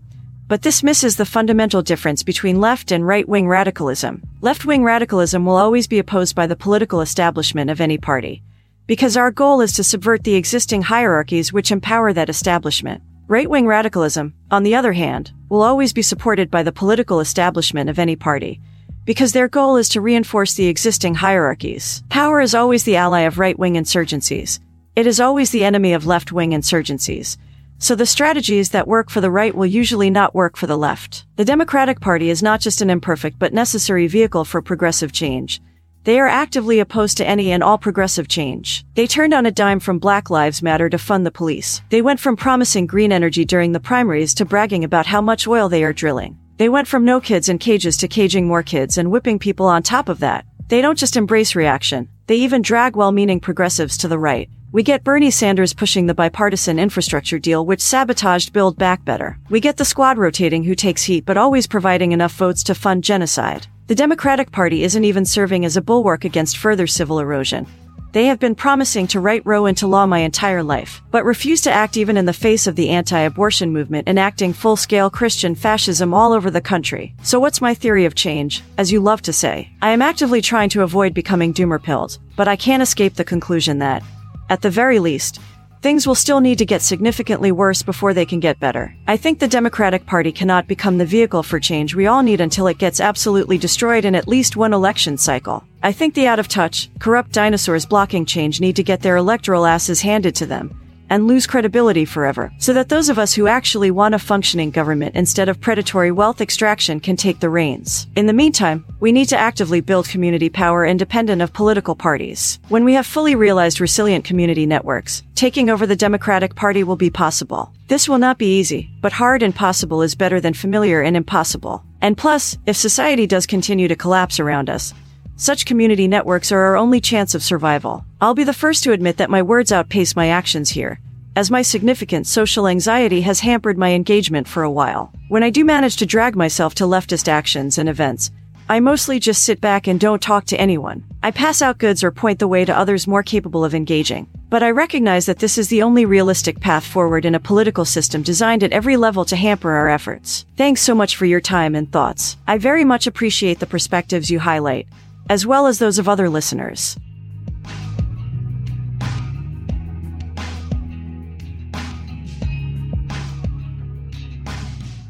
But this misses the fundamental difference between left and right wing radicalism. Left wing radicalism will always be opposed by the political establishment of any party. Because our goal is to subvert the existing hierarchies which empower that establishment. Right wing radicalism, on the other hand, will always be supported by the political establishment of any party because their goal is to reinforce the existing hierarchies. Power is always the ally of right-wing insurgencies. It is always the enemy of left-wing insurgencies. So the strategies that work for the right will usually not work for the left. The Democratic Party is not just an imperfect but necessary vehicle for progressive change. They are actively opposed to any and all progressive change. They turned on a dime from Black Lives Matter to fund the police. They went from promising green energy during the primaries to bragging about how much oil they are drilling. They went from no kids in cages to caging more kids and whipping people on top of that. They don't just embrace reaction, they even drag well meaning progressives to the right. We get Bernie Sanders pushing the bipartisan infrastructure deal which sabotaged Build Back Better. We get the squad rotating who takes heat but always providing enough votes to fund genocide. The Democratic Party isn't even serving as a bulwark against further civil erosion. They have been promising to write Roe into law my entire life, but refuse to act even in the face of the anti-abortion movement enacting full-scale Christian fascism all over the country. So what's my theory of change? As you love to say, I am actively trying to avoid becoming doomer pilled, but I can't escape the conclusion that, at the very least, Things will still need to get significantly worse before they can get better. I think the Democratic Party cannot become the vehicle for change we all need until it gets absolutely destroyed in at least one election cycle. I think the out of touch, corrupt dinosaurs blocking change need to get their electoral asses handed to them and lose credibility forever, so that those of us who actually want a functioning government instead of predatory wealth extraction can take the reins. In the meantime, we need to actively build community power independent of political parties. When we have fully realized resilient community networks, taking over the Democratic Party will be possible. This will not be easy, but hard and possible is better than familiar and impossible. And plus, if society does continue to collapse around us, such community networks are our only chance of survival. I'll be the first to admit that my words outpace my actions here, as my significant social anxiety has hampered my engagement for a while. When I do manage to drag myself to leftist actions and events, I mostly just sit back and don't talk to anyone. I pass out goods or point the way to others more capable of engaging. But I recognize that this is the only realistic path forward in a political system designed at every level to hamper our efforts. Thanks so much for your time and thoughts. I very much appreciate the perspectives you highlight as well as those of other listeners.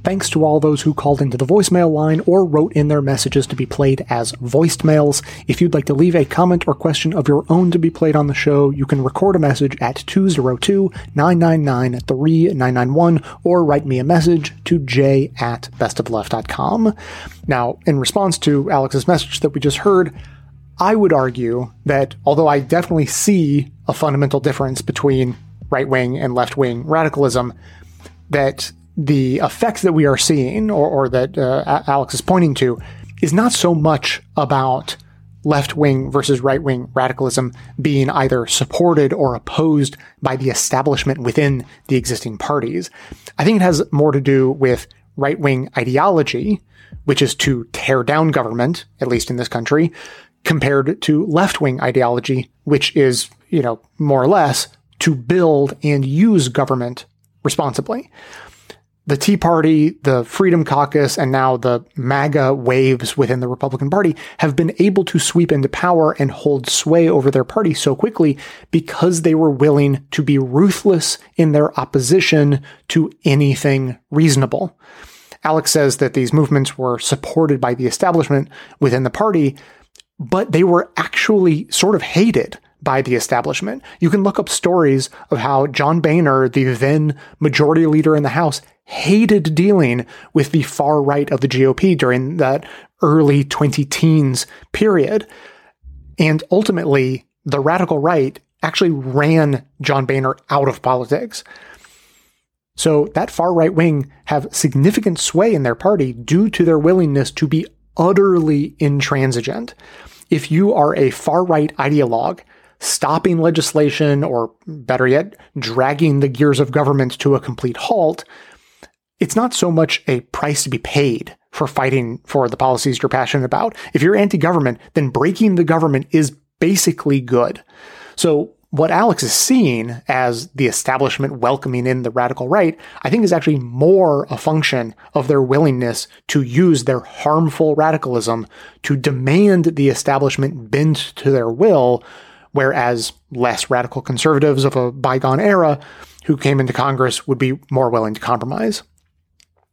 Thanks to all those who called into the voicemail line or wrote in their messages to be played as voiced mails. If you'd like to leave a comment or question of your own to be played on the show, you can record a message at 202-999-3991 or write me a message to j at bestofleft.com. Now, in response to Alex's message that we just heard, I would argue that although I definitely see a fundamental difference between right wing and left wing radicalism, that the effects that we are seeing, or, or that uh, Alex is pointing to, is not so much about left wing versus right wing radicalism being either supported or opposed by the establishment within the existing parties. I think it has more to do with right wing ideology, which is to tear down government, at least in this country, compared to left wing ideology, which is, you know, more or less to build and use government responsibly the Tea Party, the Freedom Caucus, and now the MAGA waves within the Republican Party have been able to sweep into power and hold sway over their party so quickly because they were willing to be ruthless in their opposition to anything reasonable. Alex says that these movements were supported by the establishment within the party, but they were actually sort of hated by the establishment. You can look up stories of how John Boehner, the then majority leader in the House, hated dealing with the far right of the GOP during that early 20 teens period. And ultimately, the radical right actually ran John Boehner out of politics. So that far right wing have significant sway in their party due to their willingness to be utterly intransigent. If you are a far right ideologue, stopping legislation or better yet, dragging the gears of government to a complete halt, it's not so much a price to be paid for fighting for the policies you're passionate about. If you're anti government, then breaking the government is basically good. So, what Alex is seeing as the establishment welcoming in the radical right, I think is actually more a function of their willingness to use their harmful radicalism to demand the establishment bend to their will, whereas less radical conservatives of a bygone era who came into Congress would be more willing to compromise.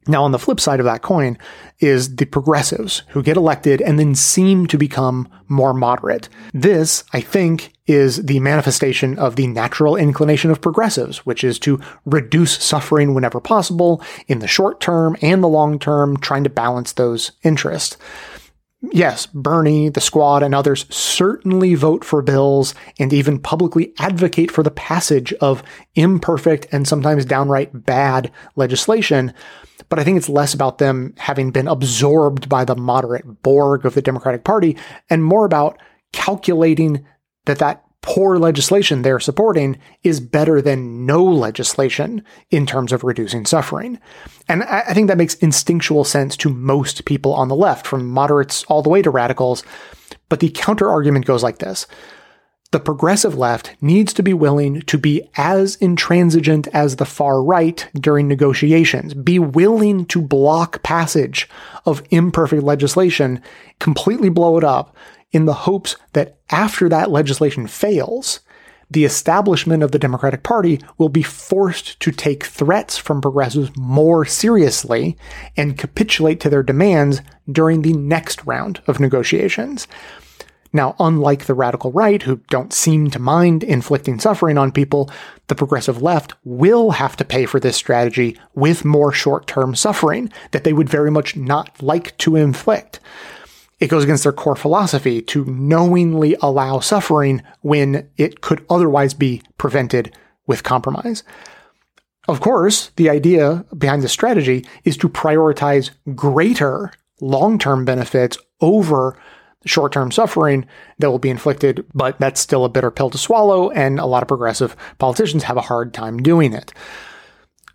Now, on the flip side of that coin is the progressives who get elected and then seem to become more moderate. This, I think, is the manifestation of the natural inclination of progressives, which is to reduce suffering whenever possible in the short term and the long term, trying to balance those interests. Yes, Bernie, the squad, and others certainly vote for bills and even publicly advocate for the passage of imperfect and sometimes downright bad legislation but I think it's less about them having been absorbed by the moderate Borg of the Democratic Party and more about calculating that that poor legislation they're supporting is better than no legislation in terms of reducing suffering. And I think that makes instinctual sense to most people on the left, from moderates all the way to radicals. But the counter argument goes like this the progressive left needs to be willing to be as intransigent as the far right during negotiations, be willing to block passage of imperfect legislation, completely blow it up in the hopes that after that legislation fails, the establishment of the Democratic Party will be forced to take threats from progressives more seriously and capitulate to their demands during the next round of negotiations. Now, unlike the radical right, who don't seem to mind inflicting suffering on people, the progressive left will have to pay for this strategy with more short term suffering that they would very much not like to inflict. It goes against their core philosophy to knowingly allow suffering when it could otherwise be prevented with compromise. Of course, the idea behind this strategy is to prioritize greater long term benefits over short term suffering that will be inflicted, but that's still a bitter pill to swallow, and a lot of progressive politicians have a hard time doing it.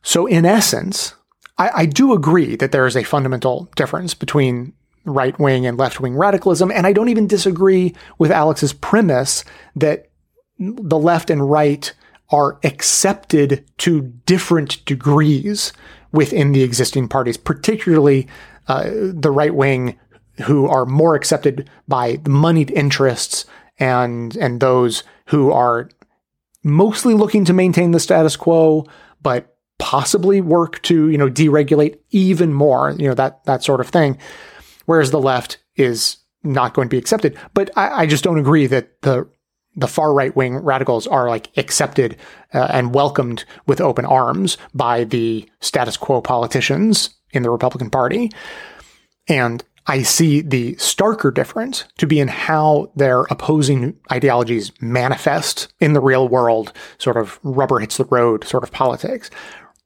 So, in essence, I, I do agree that there is a fundamental difference between right wing and left wing radicalism, and I don't even disagree with Alex's premise that the left and right are accepted to different degrees within the existing parties, particularly uh, the right wing who are more accepted by the moneyed interests and and those who are mostly looking to maintain the status quo, but possibly work to you know deregulate even more, you know that that sort of thing. Whereas the left is not going to be accepted. But I, I just don't agree that the the far right wing radicals are like accepted uh, and welcomed with open arms by the status quo politicians in the Republican Party. And I see the starker difference to be in how their opposing ideologies manifest in the real world, sort of rubber hits the road sort of politics.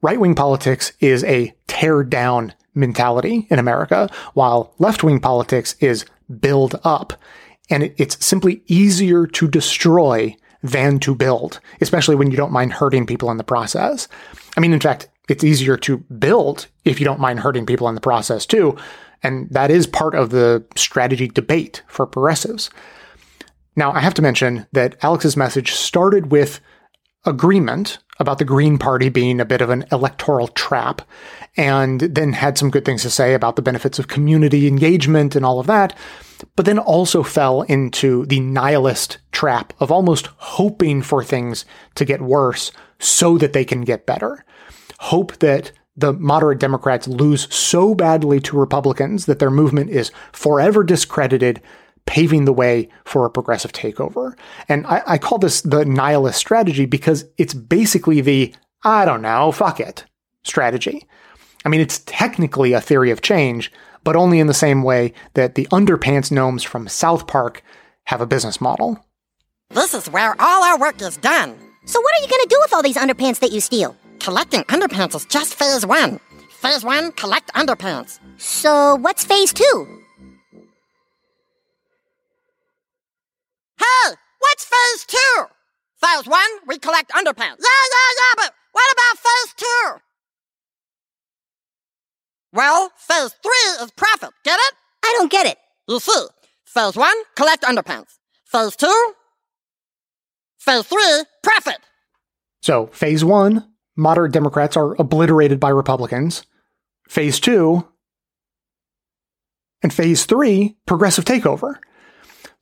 Right wing politics is a tear down mentality in America, while left wing politics is build up. And it's simply easier to destroy than to build, especially when you don't mind hurting people in the process. I mean, in fact, it's easier to build if you don't mind hurting people in the process too. And that is part of the strategy debate for progressives. Now, I have to mention that Alex's message started with agreement about the Green Party being a bit of an electoral trap, and then had some good things to say about the benefits of community engagement and all of that, but then also fell into the nihilist trap of almost hoping for things to get worse so that they can get better. Hope that the moderate Democrats lose so badly to Republicans that their movement is forever discredited, paving the way for a progressive takeover. And I, I call this the nihilist strategy because it's basically the, I don't know, fuck it strategy. I mean, it's technically a theory of change, but only in the same way that the underpants gnomes from South Park have a business model. This is where all our work is done. So, what are you going to do with all these underpants that you steal? Collecting underpants is just phase one. Phase one, collect underpants. So, what's phase two? Hey, what's phase two? Phase one, we collect underpants. Yeah, yeah, yeah, but what about phase two? Well, phase three is profit. Get it? I don't get it. You see, phase one, collect underpants. Phase two, phase three, profit. So, phase one, moderate Democrats are obliterated by Republicans. Phase two, and phase three, progressive takeover.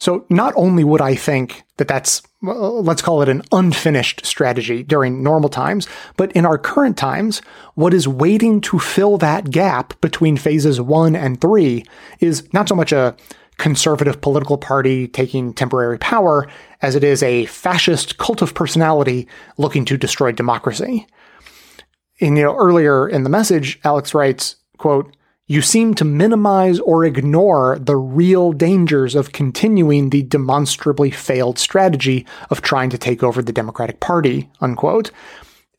So not only would I think that that's, uh, let's call it an unfinished strategy during normal times, but in our current times, what is waiting to fill that gap between phases one and three is not so much a conservative political party taking temporary power as it is a fascist cult of personality looking to destroy democracy. And, you know, earlier in the message, Alex writes, quote, you seem to minimize or ignore the real dangers of continuing the demonstrably failed strategy of trying to take over the Democratic Party, unquote.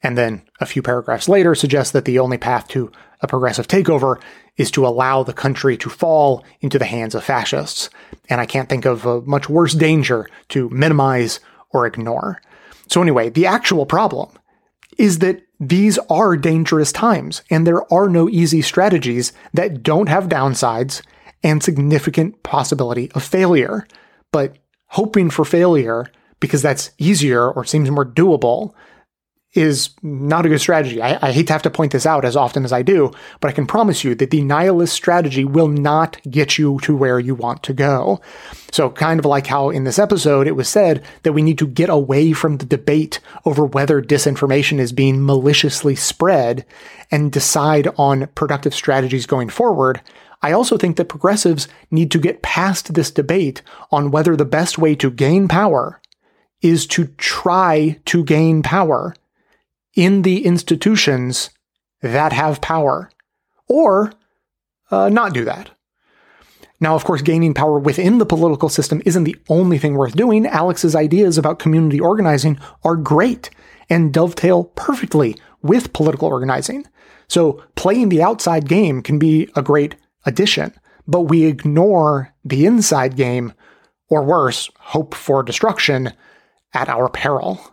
And then a few paragraphs later suggests that the only path to a progressive takeover is to allow the country to fall into the hands of fascists. And I can't think of a much worse danger to minimize or ignore. So anyway, the actual problem is that these are dangerous times and there are no easy strategies that don't have downsides and significant possibility of failure. But hoping for failure because that's easier or seems more doable is not a good strategy. I, I, hate to have to point this out as often as I do, but I can promise you that the nihilist strategy will not get you to where you want to go. So, kind of like how in this episode it was said that we need to get away from the debate over whether disinformation is being maliciously spread and decide on productive strategies going forward. I also think that progressives need to get past this debate on whether the best way to gain power is to try to gain power in the institutions that have power, or uh, not do that. Now, of course, gaining power within the political system isn't the only thing worth doing. Alex's ideas about community organizing are great and dovetail perfectly with political organizing. So, playing the outside game can be a great addition, but we ignore the inside game, or worse, hope for destruction at our peril.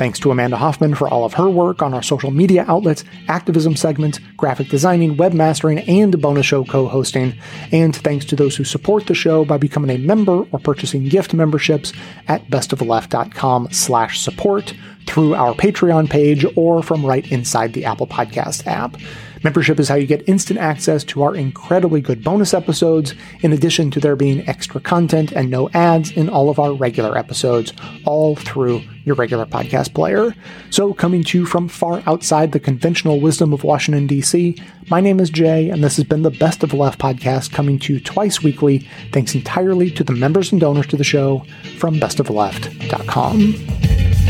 Thanks to Amanda Hoffman for all of her work on our social media outlets, activism segments, graphic designing, webmastering, and bonus show co-hosting. And thanks to those who support the show by becoming a member or purchasing gift memberships at bestoftheleft.com slash support through our Patreon page or from right inside the Apple Podcast app. Membership is how you get instant access to our incredibly good bonus episodes, in addition to there being extra content and no ads in all of our regular episodes, all through your regular podcast player. So, coming to you from far outside the conventional wisdom of Washington, D.C., my name is Jay, and this has been the Best of the Left podcast coming to you twice weekly, thanks entirely to the members and donors to the show from bestoftheleft.com.